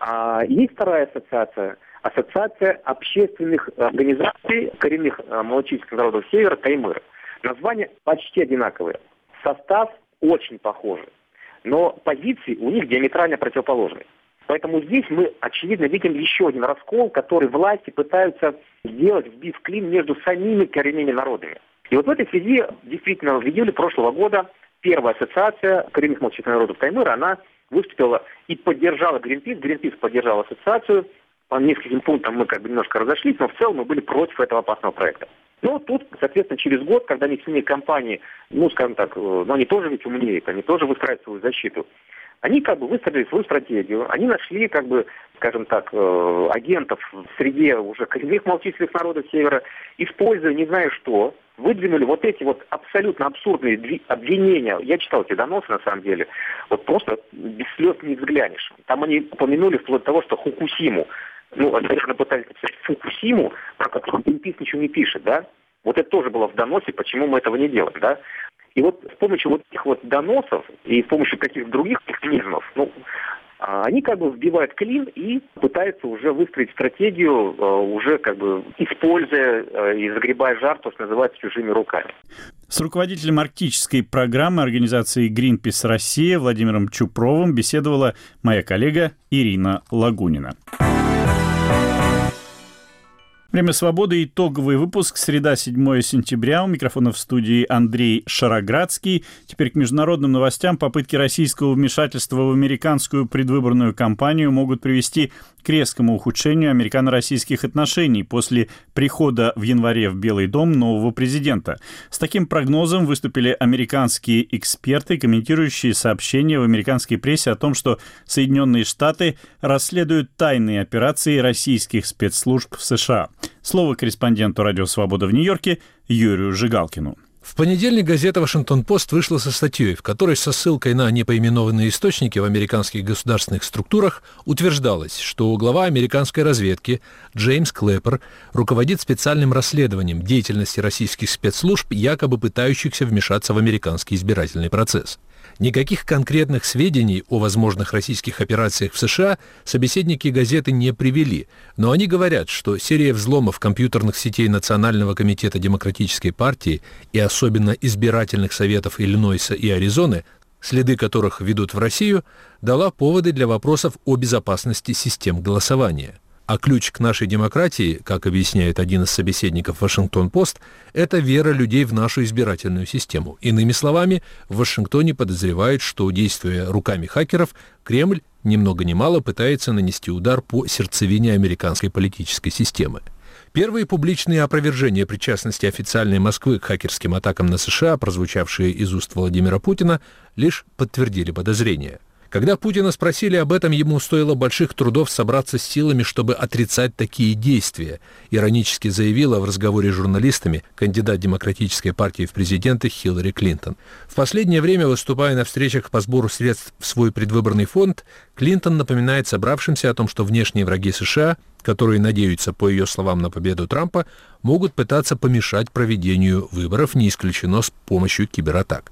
[SPEAKER 7] А есть вторая ассоциация, ассоциация общественных организаций коренных а, малочисленных народов Севера Таймыра. Названия почти одинаковые. Состав очень похожий. Но позиции у них диаметрально противоположные. Поэтому здесь мы, очевидно, видим еще один раскол, который власти пытаются сделать, вбив клин между самими коренными народами. И вот в этой связи, действительно, в июле прошлого года первая ассоциация коренных молчаливых народов Таймыра, она выступила и поддержала Гринпис. Гринпис поддержал ассоциацию. По нескольким пунктам мы как бы немножко разошлись, но в целом мы были против этого опасного проекта. Но тут, соответственно, через год, когда нефтяные компании, ну, скажем так, ну, они тоже ведь умнеют, они тоже выстраивают свою защиту. Они как бы выстроили свою стратегию, они нашли как бы, скажем так, э, агентов в среде уже коренных малочисленных народов Севера, используя не знаю что, выдвинули вот эти вот абсолютно абсурдные обвинения. Я читал эти доносы, на самом деле. Вот просто без слез не взглянешь. Там они упомянули вплоть до того, что Хукусиму, ну, наверное, пытались написать Фукусиму, про которую Гринпис ничего не пишет, да? Вот это тоже было в доносе, почему мы этого не делаем, да? И вот с помощью вот этих вот доносов и с помощью каких-то других механизмов, ну, а, они как бы вбивают клин и пытаются уже выстроить стратегию, а, уже как бы используя а, и загребая жар, то, что называется, чужими руками.
[SPEAKER 1] С руководителем арктической программы организации Greenpeace Россия Владимиром Чупровым беседовала моя коллега Ирина Лагунина. Время свободы. Итоговый выпуск. Среда, 7 сентября. У микрофона в студии Андрей Шароградский. Теперь к международным новостям. Попытки российского вмешательства в американскую предвыборную кампанию могут привести к резкому ухудшению американо-российских отношений после прихода в январе в Белый дом нового президента. С таким прогнозом выступили американские эксперты, комментирующие сообщения в американской прессе о том, что Соединенные Штаты расследуют тайные операции российских спецслужб в США. Слово корреспонденту «Радио Свобода» в Нью-Йорке Юрию Жигалкину.
[SPEAKER 8] В понедельник газета «Вашингтон-Пост» вышла со статьей, в которой со ссылкой на непоименованные источники в американских государственных структурах утверждалось, что глава американской разведки Джеймс Клэппер руководит специальным расследованием деятельности российских спецслужб, якобы пытающихся вмешаться в американский избирательный процесс – Никаких конкретных сведений о возможных российских операциях в США собеседники газеты не привели, но они говорят, что серия взломов компьютерных сетей Национального комитета Демократической партии и особенно избирательных советов Иллинойса и Аризоны, следы которых ведут в Россию, дала поводы для вопросов о безопасности систем голосования. А ключ к нашей демократии, как объясняет один из собеседников Вашингтон-Пост, это вера людей в нашу избирательную систему. Иными словами, в Вашингтоне подозревают, что, действуя руками хакеров, Кремль ни много ни мало пытается нанести удар по сердцевине американской политической системы. Первые публичные опровержения причастности официальной Москвы к хакерским атакам на США, прозвучавшие из уст Владимира Путина, лишь подтвердили подозрения – когда Путина спросили об этом, ему стоило больших трудов собраться с силами, чтобы отрицать такие действия, иронически заявила в разговоре с журналистами кандидат Демократической партии в президенты Хиллари Клинтон. В последнее время, выступая на встречах по сбору средств в свой предвыборный фонд, Клинтон напоминает собравшимся о том, что внешние враги США, которые надеются, по ее словам, на победу Трампа, могут пытаться помешать проведению выборов, не исключено с помощью кибератак.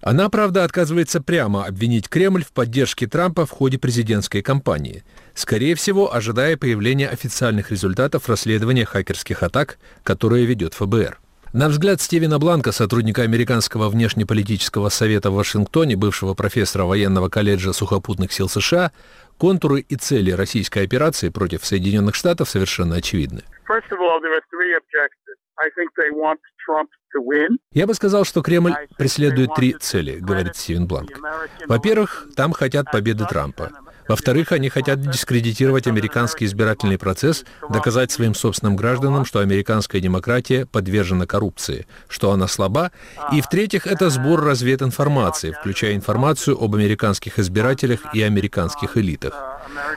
[SPEAKER 8] Она, правда, отказывается прямо обвинить Кремль в поддержке Трампа в ходе президентской кампании, скорее всего, ожидая появления официальных результатов расследования хакерских атак, которые ведет ФБР. На взгляд Стивена Бланка, сотрудника Американского внешнеполитического совета в Вашингтоне, бывшего профессора военного колледжа сухопутных сил США, контуры и цели российской операции против Соединенных Штатов совершенно очевидны. Я бы сказал, что Кремль преследует три цели, говорит Стивен Бланк. Во-первых, там хотят победы Трампа. Во-вторых, они хотят дискредитировать американский избирательный процесс, доказать своим собственным гражданам, что американская демократия подвержена коррупции, что она слаба. И в-третьих, это сбор развединформации, включая информацию об американских избирателях и американских элитах.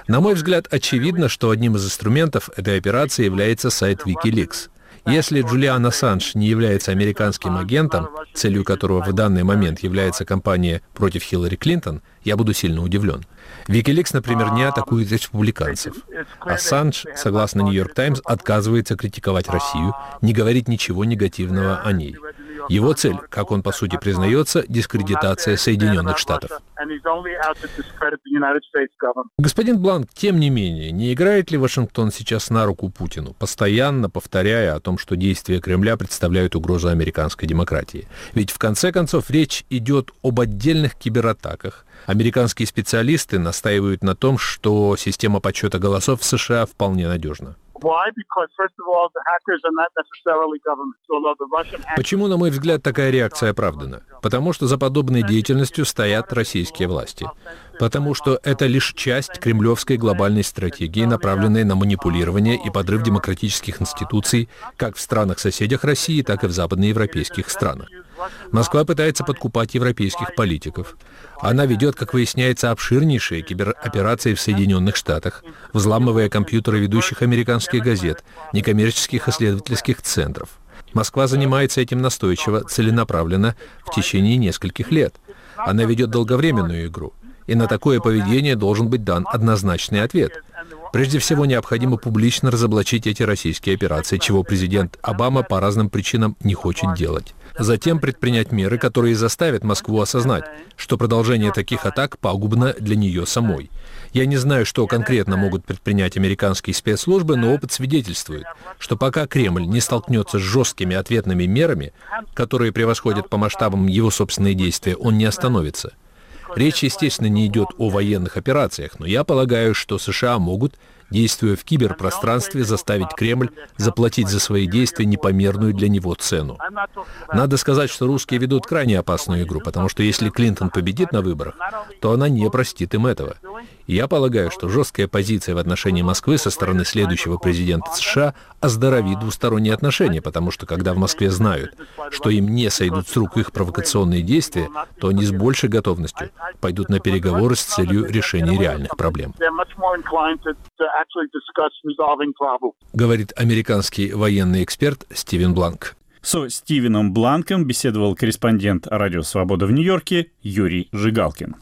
[SPEAKER 8] На мой взгляд, очевидно, что одним из инструментов этой операции является сайт Wikileaks. Если Джулиан Ассанж не является американским агентом, целью которого в данный момент является кампания против Хиллари Клинтон, я буду сильно удивлен. Викиликс, например, не атакует республиканцев. Ассанж, согласно Нью-Йорк Таймс, отказывается критиковать Россию, не говорит ничего негативного о ней. Его цель, как он по сути признается, дискредитация Соединенных Штатов. Господин Бланк, тем не менее, не играет ли Вашингтон сейчас на руку Путину, постоянно повторяя о том, что действия Кремля представляют угрозу американской демократии? Ведь в конце концов речь идет об отдельных кибератаках. Американские специалисты настаивают на том, что система подсчета голосов в США вполне надежна. Почему, на мой взгляд, такая реакция оправдана? Потому что за подобной деятельностью стоят российские власти. Потому что это лишь часть кремлевской глобальной стратегии, направленной на манипулирование и подрыв демократических институций как в странах-соседях России, так и в западноевропейских странах. Москва пытается подкупать европейских политиков. Она ведет, как выясняется, обширнейшие кибероперации в Соединенных Штатах, взламывая компьютеры ведущих американских газет, некоммерческих исследовательских центров. Москва занимается этим настойчиво, целенаправленно в течение нескольких лет. Она ведет долговременную игру. И на такое поведение должен быть дан однозначный ответ. Прежде всего, необходимо публично разоблачить эти российские операции, чего президент Обама по разным причинам не хочет делать. Затем предпринять меры, которые заставят Москву осознать, что продолжение таких атак пагубно для нее самой. Я не знаю, что конкретно могут предпринять американские спецслужбы, но опыт свидетельствует, что пока Кремль не столкнется с жесткими ответными мерами, которые превосходят по масштабам его собственные действия, он не остановится. Речь, естественно, не идет о военных операциях, но я полагаю, что США могут действуя в киберпространстве, заставить Кремль заплатить за свои действия непомерную для него цену. Надо сказать, что русские ведут крайне опасную игру, потому что если Клинтон победит на выборах, то она не простит им этого. Я полагаю, что жесткая позиция в отношении Москвы со стороны следующего президента США оздоровит двусторонние отношения, потому что когда в Москве знают, что им не сойдут с рук их провокационные действия, то они с большей готовностью пойдут на переговоры с целью решения реальных проблем говорит американский военный эксперт Стивен Бланк.
[SPEAKER 1] Со Стивеном Бланком беседовал корреспондент Радио Свобода в Нью-Йорке Юрий Жигалкин.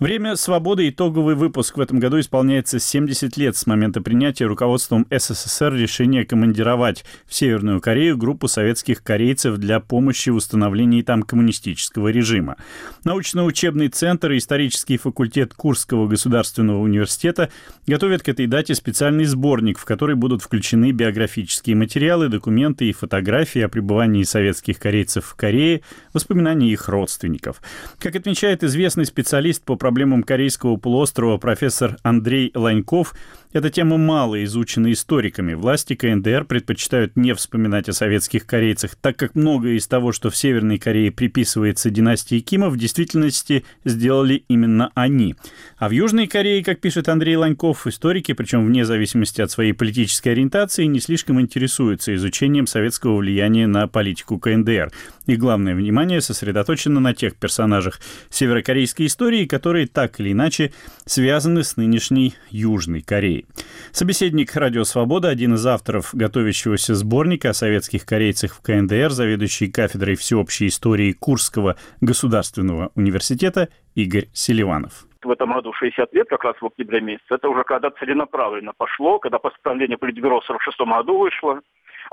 [SPEAKER 1] Время свободы. Итоговый выпуск в этом году исполняется 70 лет с момента принятия руководством СССР решения командировать в Северную Корею группу советских корейцев для помощи в установлении там коммунистического режима. Научно-учебный центр и исторический факультет Курского государственного университета готовят к этой дате специальный сборник, в который будут включены биографические материалы, документы и фотографии о пребывании советских корейцев в Корее, воспоминания их родственников. Как отмечает известный специалист по проблемам Корейского полуострова профессор Андрей Ланьков, эта тема мало изучена историками. Власти КНДР предпочитают не вспоминать о советских корейцах, так как многое из того, что в Северной Корее приписывается династии Кима, в действительности сделали именно они. А в Южной Корее, как пишет Андрей Ланьков, историки, причем вне зависимости от своей политической ориентации, не слишком интересуются изучением советского влияния на политику КНДР. И главное внимание сосредоточено на тех персонажах северокорейской истории, которые так или иначе связаны с нынешней Южной Кореей. Собеседник «Радио Свобода», один из авторов готовящегося сборника о советских корейцах в КНДР, заведующий кафедрой всеобщей истории Курского государственного университета Игорь Селиванов.
[SPEAKER 9] В этом году 60 лет, как раз в октябре месяце, это уже когда целенаправленно пошло, когда постановление Политбюро в 46 году вышло,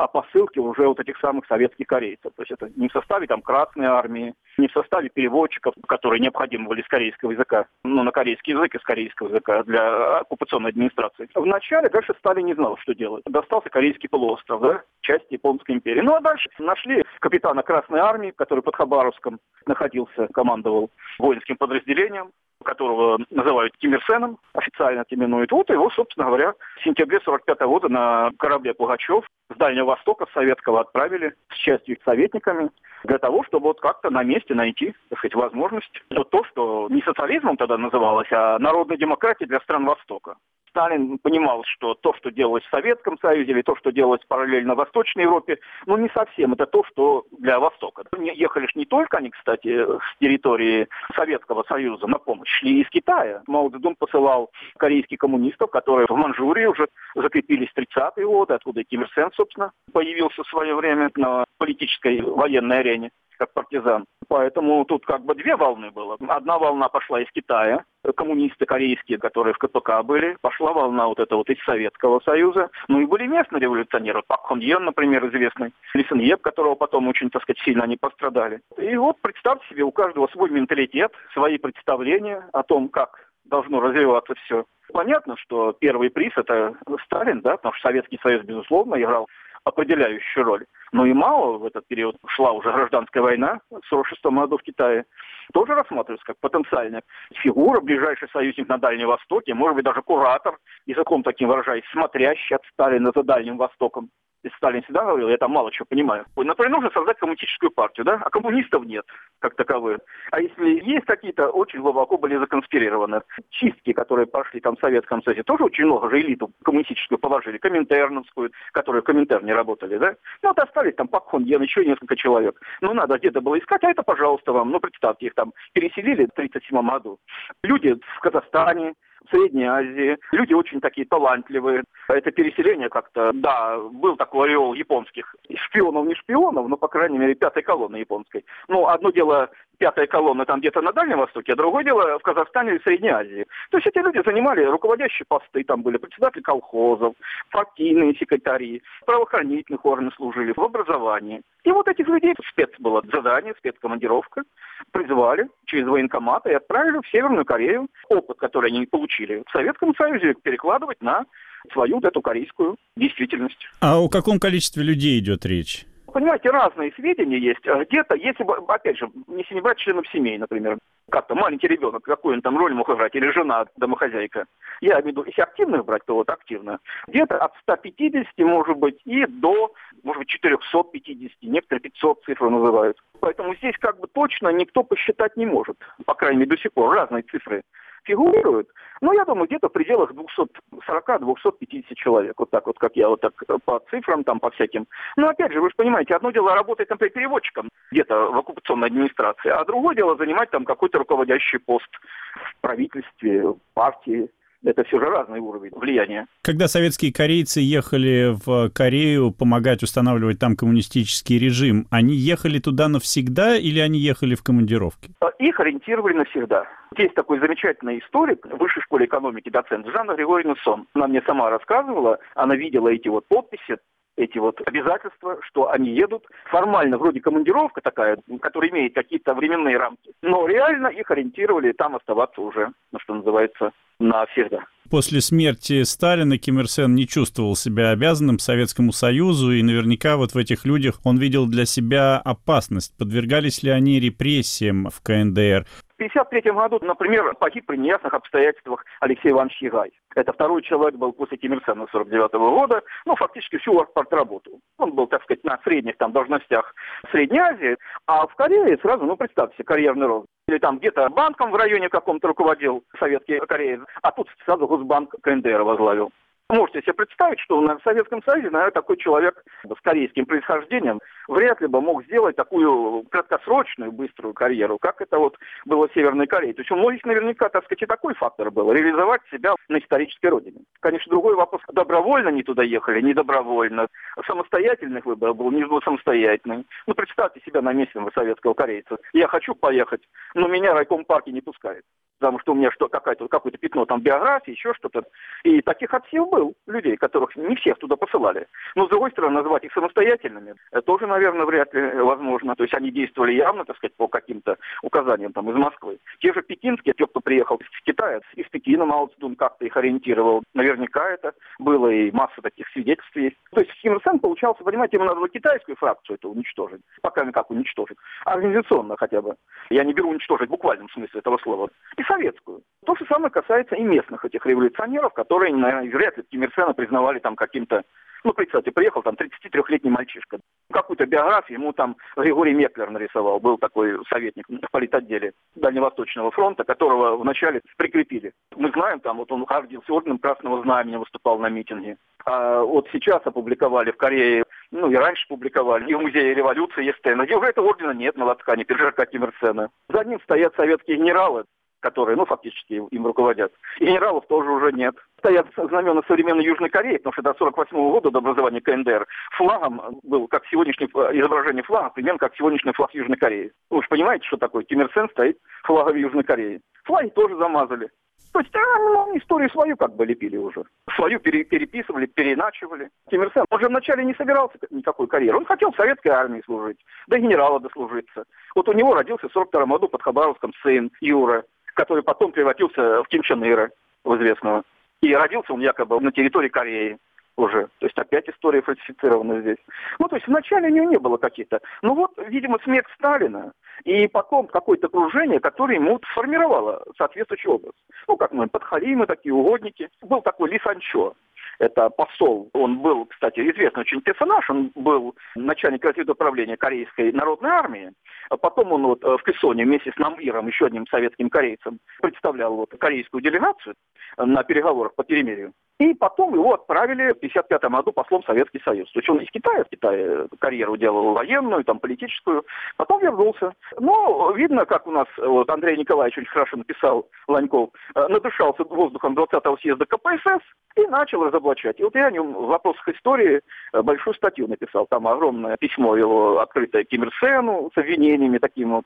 [SPEAKER 9] посылки уже вот этих самых советских корейцев. То есть это не в составе там Красной армии, не в составе переводчиков, которые необходимы были с корейского языка, ну, на корейский язык из корейского языка для оккупационной администрации. Вначале, конечно, Сталин не знал, что делать. Достался корейский полуостров, да, часть Японской империи. Ну, а дальше нашли капитана Красной армии, который под Хабаровском находился, командовал воинским подразделением которого называют Ким Ир Сеном, официально это именуют. Вот его, собственно говоря, в сентябре 45 года на корабле Пугачев с Дальнего Востока, с Советского отправили с частью советниками для того, чтобы вот как-то на месте найти, так сказать, возможность. Вот то, что не социализмом тогда называлось, а народной демократией для стран Востока. Сталин понимал, что то, что делалось в Советском Союзе, или то, что делалось параллельно в Восточной Европе, ну, не совсем. Это то, что для Востока. Ехали ж не только они, кстати, с территории Советского Союза на помощь, шли из Китая. Мао Цзэдун посылал корейских коммунистов, которые в Манчжурии уже закрепились в 30-е годы, откуда Ким Ир Сен, собственно, появился в свое время на политической военной арене как партизан. Поэтому тут как бы две волны было. Одна волна пошла из Китая, коммунисты корейские, которые в КПК были. Пошла волна вот эта вот из Советского Союза. Ну и были местные революционеры. Пак Хон Йен, например, известный. Ли Сэн Еп, которого потом очень, так сказать, сильно они пострадали. И вот представьте себе, у каждого свой менталитет, свои представления о том, как должно развиваться все. Понятно, что первый приз это Сталин, да, потому что Советский Союз, безусловно, играл определяющую роль. Но и Мао в этот период шла уже гражданская война в 1946 году в Китае. Тоже рассматривается как потенциальная фигура, ближайший союзник на Дальнем Востоке, может быть, даже куратор, языком таким выражаясь, смотрящий от Сталина за Дальним Востоком. И Сталин всегда говорил, я там мало чего понимаю. Например, нужно создать коммунистическую партию, да, а коммунистов нет, как таковых. А если есть какие-то, очень глубоко были законспирированы. Чистки, которые пошли там в Советском Союзе, тоже очень много же элиту коммунистическую положили, коминтерновскую, которые в Коминтерне работали, да. Ну, вот остались там Пак Хон Йен, еще несколько человек. Ну, надо где-то было искать, а это, пожалуйста, вам. Ну, представьте, их там переселили в 1937 году. Люди в Казахстане, Средней Азии. Люди очень такие талантливые. Это переселение как-то, да, был такой ореол японских шпионов, не шпионов, но, по крайней мере, пятой колонны японской. Ну, одно дело пятая колонна там где-то на Дальнем Востоке, а другое дело в Казахстане и Средней Азии. То есть эти люди занимали руководящие посты, там были председатели колхозов, партийные секретари, правоохранительных органов служили, в образовании. И вот этих людей спец было задание, спецкомандировка, призвали через военкомат и отправили в Северную Корею. Опыт, который они получили в Советском Союзе, перекладывать на свою вот эту корейскую действительность.
[SPEAKER 1] А о каком количестве людей идет речь?
[SPEAKER 9] Понимаете, разные сведения есть. Э, где-то, если бы, опять же, если не брать членов семей, например, как-то маленький ребенок, какую он там роль мог играть, или жена, домохозяйка. Я имею в виду, если активных брать, то вот активно. Где-то от 150, может быть, и до, может быть, 450, некоторые 500 цифры называют. Поэтому здесь как бы точно никто посчитать не может. По крайней мере, до сих пор разные цифры фигурируют. Ну, я думаю, где-то в пределах 240-250 человек. Вот так вот, как я вот так э, по цифрам, там, по всяким. Но опять же, вы же понимаете, одно дело работать, например, переводчиком где-то в оккупационной администрации, а другое дело занимать там какой-то руководящий пост в правительстве, в партии, Это все же разный уровень влияния.
[SPEAKER 1] Когда советские корейцы ехали в Корею помогать устанавливать там коммунистический режим, они ехали туда навсегда или они ехали в командировке?
[SPEAKER 9] А, их ориентировали навсегда. Есть такой замечательный историк в высшей школе экономики, доцент Жанна Григорьевна Сон. Она мне сама рассказывала, она видела эти вот подписи, эти вот обязательства, что они едут. Формально вроде командировка такая, которая имеет какие-то временные рамки. Но реально их ориентировали там оставаться уже, ну, что называется, навсегда.
[SPEAKER 1] После смерти Сталина Ким Ир Сен не чувствовал себя обязанным Советскому Союзу, и наверняка вот в этих людях он видел для себя опасность. Подвергались ли они репрессиям в КНДР?
[SPEAKER 9] В 1953 году, например, погиб при неясных обстоятельствах Алексей Иванович Егай. Это второй человек был после Ким Ир Сена 49 года, ну, фактически всю работу. Он был, так сказать, на средних там должностях в Средней Азии, а в Корее сразу, ну, представьте себе, карьерный рост. Или там где-то банком в районе каком-то руководил советский кореец, а тут сразу Госбанк КНДР возглавил. Можете себе представить, что в Советском Союзе, наверное, такой человек с корейским происхождением вряд ли бы мог сделать такую краткосрочную, быструю карьеру, как это вот было в Северной Корее. То есть у многих наверняка, так сказать, и такой фактор был, реализовать себя на исторической родине. Конечно, другой вопрос, добровольно они туда ехали, не добровольно. Самостоятельных выборов был, не был самостоятельный. Ну, представьте себя на месте советского корейца. Я хочу поехать, но меня райком парки не пускает потому что у меня что, какое-то, какое-то пятно там биографии, еще что-то. И таких отсев был людей, которых не всех туда посылали. Но, с другой стороны, назвать их самостоятельными э, тоже, наверное, вряд ли возможно. То есть они действовали явно, так сказать, по каким-то указаниям там из Москвы. Те же пекинские, те, кто приехал из Китая, из Пекина Мао Цзэдун как-то их ориентировал. Наверняка это было, и масса таких свидетельств есть. То есть Ким Ир Сен получался, понимаете, ему надо было китайскую фракцию это уничтожить. Пока никак уничтожить. Организационно хотя бы. Я не беру уничтожить в буквальном смысле этого слова. И советскую. То же самое касается и местных этих революционеров, которые, наверное, вряд ли Ким Ир Сена признавали там каким-то ну, представьте, приехал там 33-летний мальчишка. Какую-то биографию ему там Григорий Меклер нарисовал. Был такой советник в политотделе Дальневосточного фронта, которого вначале прикрепили. Мы знаем, там вот он гордился орденом Красного Знамени, выступал на митинге. А вот сейчас опубликовали в Корее, ну и раньше публиковали, и в Музее революции есть стенд, где уже этого ордена нет на латкане, пиджака Ким. За ним стоят советские генералы, которые, ну, фактически им руководят. И генералов тоже уже нет. Стоят знамена современной Южной Кореи, потому что до 48 года, до образования КНДР, флагом был, как сегодняшний изображение флага, примерно как сегодняшний флаг Южной Кореи. Вы же понимаете, что такое? Ким Сен стоит флагом Южной Кореи. Флаги тоже замазали. То есть, а, ну, историю свою как бы лепили уже. Свою пере, переписывали, переначивали. Ким Ир Сен, он же вначале не собирался никакой карьеры. Он хотел в советской армии служить, до генерала дослужиться. Вот у него родился в 42 году под Хабаровском сын Юра который потом превратился в Ким Чен Ира, в известного. И родился он якобы на территории Кореи уже. То есть опять история фальсифицирована здесь. Ну, то есть вначале у него не было каких-то. Ну вот, видимо, смерть Сталина и потом какое-то окружение, которое ему сформировало соответствующий образ. Ну, как мы, подхалимы такие, угодники. Был такой Ли Санчо, это посол. Он был, кстати, известный очень персонаж. Он был начальник разведуправления Корейской народной армии. А потом он вот э, в Кессоне вместе с Намвиром, еще одним советским корейцем, представлял вот корейскую делегацию на переговорах по перемирию. И потом его отправили в 1955 году послом в Советский Союз. То есть он из Китая, в Китае карьеру делал военную, там, политическую. Потом вернулся. Но видно, как у нас вот, Андрей Николаевич очень хорошо написал, Ланьков, э, надышался воздухом 20-го съезда КПСС и начал разоблачать. И вот я о нем в вопросах истории э, большую статью написал. Там огромное письмо его открытое Ким Ир Сену с обвинениями таким вот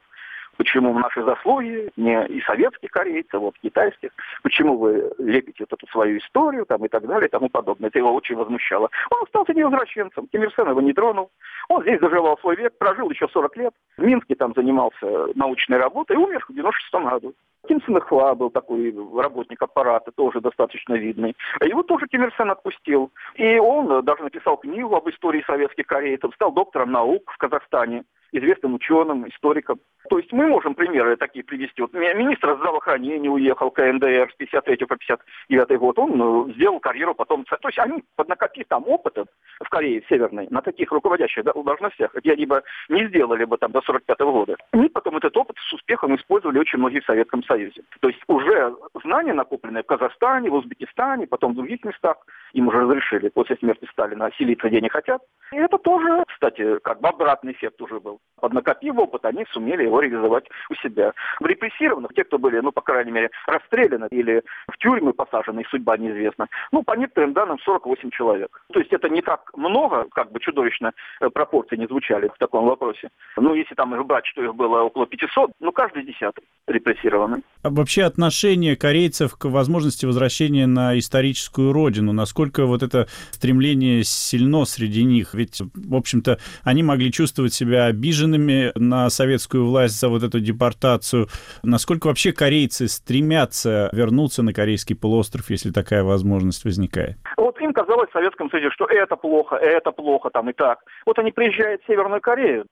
[SPEAKER 9] почему наши заслуги не и советских корейцев, вот китайских, почему вы лепите вот эту свою историю там, и так далее и тому подобное. Это его очень возмущало. Он остался невозвращенцем, Ким Ир Сен его не тронул. Он здесь доживал свой век, прожил еще 40 лет. В Минске там занимался научной работой и умер в 96 году. Ким Сын Хва был такой работник аппарата, тоже достаточно видный. Его тоже Ким Ир Сен отпустил. И он даже написал книгу об истории советских корейцев, стал доктором наук в Казахстане известным ученым, историком. То есть мы можем примеры такие привести. Вот министр здравоохранения уехал КНДР с 53 по 59 год. Он ну, сделал карьеру потом. То есть они поднакопив там опыта в Корее Северной на таких руководящих должностях, где они бы не сделали бы там до 45 -го года. Они потом этот опыт с успехом использовали очень многие в Советском Союзе. То есть уже знания, накопленные в Казахстане, в Узбекистане, потом в других местах, им уже разрешили после смерти Сталина селиться где не хотят. И это тоже, кстати, как бы обратный эффект уже был. Поднакопив опыт, они сумели его реализовать у себя. В репрессированных, те, кто были, ну, по крайней мере, расстреляны или в тюрьмы посажены, судьба неизвестна, ну, по некоторым данным, 48 человек. То есть это не так много, как бы чудовищно э, пропорции не звучали в таком вопросе. Ну, если там брать, что их было около 500, ну, каждый десятый репрессированы.
[SPEAKER 1] А вообще отношение корейцев к возможности возвращения на историческую родину, насколько вот это стремление сильно среди них? Ведь, в общем-то, они могли чувствовать себя обиженными на советскую власть за вот эту депортацию. Насколько вообще корейцы стремятся вернуться на Корейский полуостров, если такая возможность возникает?
[SPEAKER 9] Вот им казалось в Советском Союзе, что это плохо, это плохо, там и так. Вот они приезжают в Северную Корею,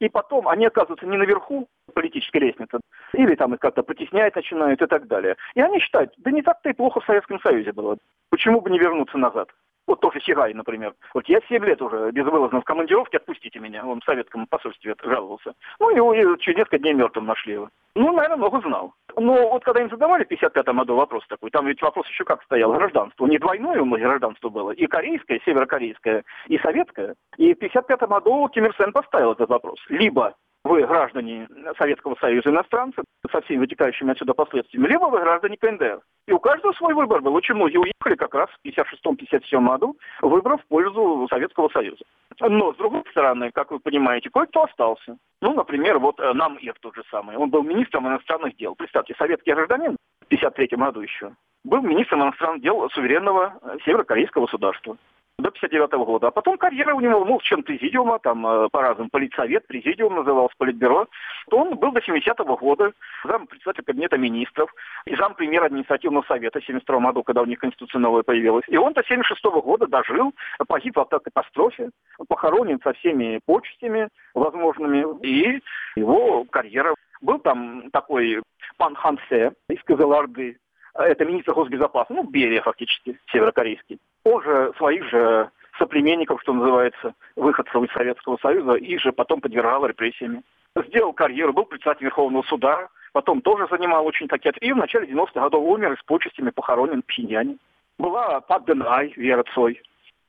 [SPEAKER 9] и потом они оказываются не наверху политической лестницы, или там их как-то притеснять начинают и так далее. И они считают, да не так-то и плохо в Советском Союзе было. Почему бы не вернуться назад? Вот тоже Сигай, например. Вот я 7 лет уже безвылазно в командировке, отпустите меня. Он в советском посольстве жаловался. Ну, его через несколько дней мертвым нашли его. Ну, наверное, много знал. Но вот когда им задавали в 55-м году вопрос такой, там ведь вопрос еще как стоял, гражданство. Не двойное у нас гражданство было, и корейское, и северокорейское, и советское. И в 55-м году Ким Ир Сен поставил этот вопрос. Либо вы граждане Советского Союза иностранцы со всеми вытекающими отсюда последствиями, либо вы граждане КНДР. И у каждого свой выбор был. Очень многие уехали как раз в 56-57 году, выбрав пользу Советского Союза. Но, с другой стороны, как вы понимаете, кое-кто остался. Ну, например, вот э, нам Ир тот же самый. Он был министром иностранных дел. Представьте, советский гражданин в 53 году еще был министром иностранных дел суверенного э, северокорейского государства до 59 -го года. А потом карьера у него, в чем президиума, там, э, по-разному, политсовет, президиум назывался, политбюро. То он был до 70-го года зам председателя кабинета министров и зам премьера административного совета в 72 году, когда у них конституция новая появилась. И он до 76 -го года дожил, погиб в автокатастрофе, похоронен со всеми почестями возможными, и его карьера. Был там такой пан Хансе из Казаларды, это министр госбезопасности, ну, Берия фактически, северокорейский. Он же своих же соплеменников, что называется, выходцев из Советского Союза, и же потом подвергал репрессиями. Сделал карьеру, был председателем Верховного суда, потом тоже занимал очень такие... И в начале 90-х годов умер и с почестями похоронен в Пхеньяне. Была Пак Денай, Вера Цой,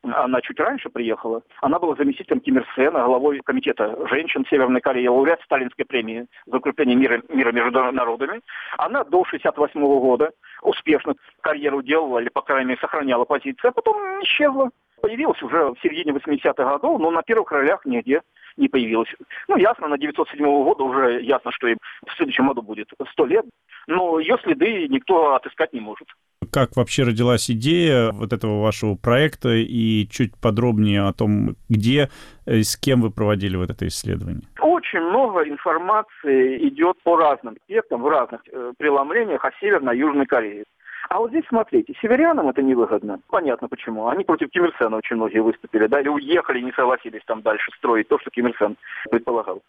[SPEAKER 9] она чуть раньше приехала. Она была заместителем Ким Ир Сена, главой комитета женщин Северной Кореи, лауреат Сталинской премии за укрепление мира, мира между народами. Она до 68 -го года успешно карьеру делала, или, по крайней мере, сохраняла позиции, а потом исчезла. Появилась уже в середине 80-х годов, но на первых ролях нигде не появилась. Ну, ясно, на 907 -го года уже ясно, что им в следующем году будет 100 лет, но ее следы никто отыскать не может
[SPEAKER 1] как вообще родилась идея вот этого вашего проекта и чуть подробнее о том, где и с кем вы проводили вот это исследование?
[SPEAKER 9] Очень много информации идет по разным аспектам, в разных э, преломлениях о Северной и Южной Корее. А вот здесь, смотрите, северянам это невыгодно. Понятно почему. Они против Ким Ир Сена очень многие выступили, да, или уехали, не согласились там дальше строить то, что Ким Ир Сен предполагал.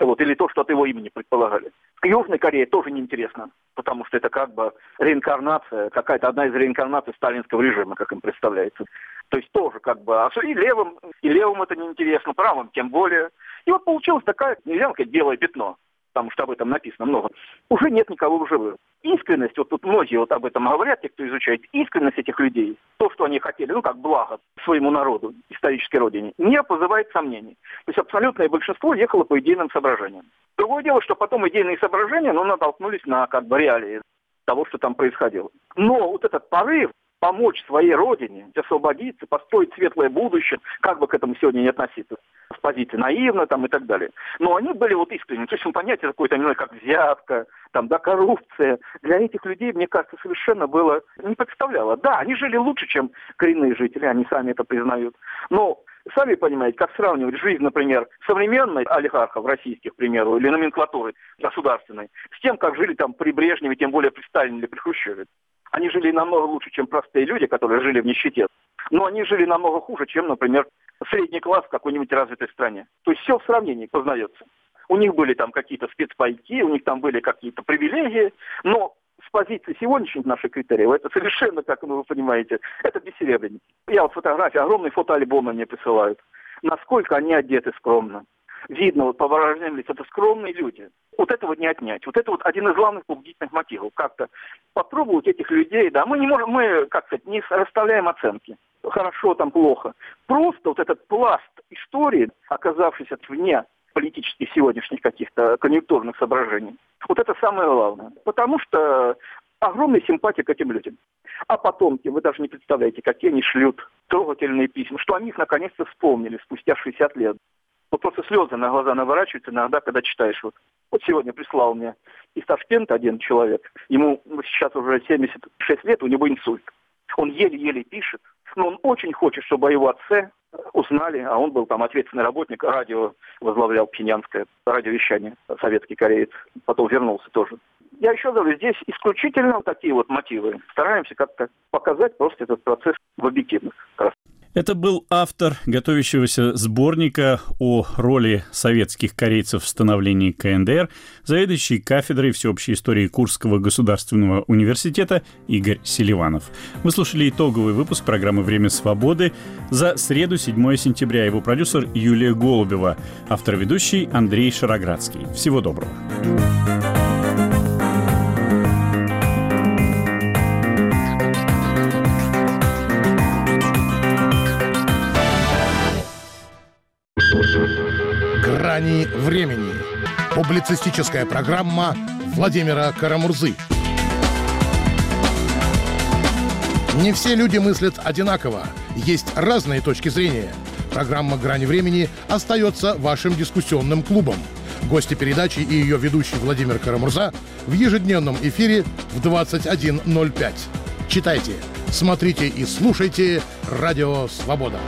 [SPEAKER 9] Вот, или то, что от его имени предполагали. Южной Корее тоже неинтересно, потому что это как бы реинкарнация, какая-то одна из реинкарнаций сталинского режима, как им представляется. То есть тоже как бы, а и левым, и левым это неинтересно, правым тем более. И вот получилась такая, нельзя сказать, белое пятно потому что об этом написано много, уже нет никого в живых. Искренность, вот тут многие вот об этом говорят, те, кто изучает, искренность этих людей, то, что они хотели, ну, как благо своему народу, исторической родине, не вызывает сомнений. То есть абсолютное большинство ехало по идейным соображениям. Другое дело, что потом идейные соображения, ну, натолкнулись на, как бы, реалии того, что там происходило. Но вот этот порыв помочь своей родине освободиться, построить светлое будущее, как бы к этому сегодня не относиться, с позиции наивно там и так далее. Но они были вот искренне. То есть он понятие какое-то, не знаю, как взятка, там, да, коррупция. Для этих людей, мне кажется, совершенно было не представляло. Да, они жили лучше, чем коренные жители, они сами это признают. Но сами понимаете, как сравнивать жизнь, например, современной олигархов российских, к примеру, или номенклатуры государственной, с тем, как жили там при Брежневе, тем более при Сталине или при Хрущеве. Они жили намного лучше, чем простые люди, которые жили в нищете. Но они жили намного хуже, чем, например, средний класс в какой-нибудь развитой стране. То есть все в сравнении познается. У них были там какие-то спецпайки, у них там были какие-то привилегии, но с позиции сегодняшних наших критериев, это совершенно, как вы понимаете, это бессеребренники. Я вот фотографии, огромные фотоальбомы мне присылают. насколько они одеты скромно. Видно вот по выражениям лиц, это скромные люди. Вот этого не отнять. Вот это вот один из главных побудительных мотивов. Как-то попробовать этих людей, да, мы не можем, мы, как сказать, не расставляем оценки. Хорошо, там плохо. Просто вот этот пласт истории, оказавшийся вне политических сегодняшних каких-то конъюнктурных соображений. Вот это самое главное. Потому что огромная симпатия к этим людям. А потомки, вы даже не представляете, какие они шлют трогательные письма, что они их наконец-то вспомнили спустя 60 лет. Вот просто слезы на глаза наворачиваются иногда, когда читаешь. Вот, вот сегодня прислал мне из Ташкента один человек, ему сейчас уже 76 лет, у него инсульт. Он еле-еле пишет, но он очень хочет, чтобы о его отце узнали, а он был там ответственный работник, радио возглавлял пхенянское радиовещание, советский кореец, потом вернулся тоже. Я еще говорю, здесь исключительно такие вот мотивы. Стараемся как-то показать просто этот процесс в объективных
[SPEAKER 1] это был автор готовящегося сборника о роли советских корейцев в становлении КНДР, заведующий кафедрой всеобщей истории Курского государственного университета Игорь Селиванов. Вы слушали итоговый выпуск программы «Время свободы» за среду, 7 сентября. Его продюсер Юлия Голубева, автор-ведущий Андрей Шароградский. Всего доброго.
[SPEAKER 10] Грани времени. Публицистическая программа Владимира Карамурзы. Не все люди мыслят одинаково. Есть разные точки зрения. Программа «Грани времени» остается вашим дискуссионным клубом. Гости передачи и ее ведущий Владимир Карамурза в ежедневном эфире в 21.05. Читайте, смотрите и слушайте «Радио Свобода».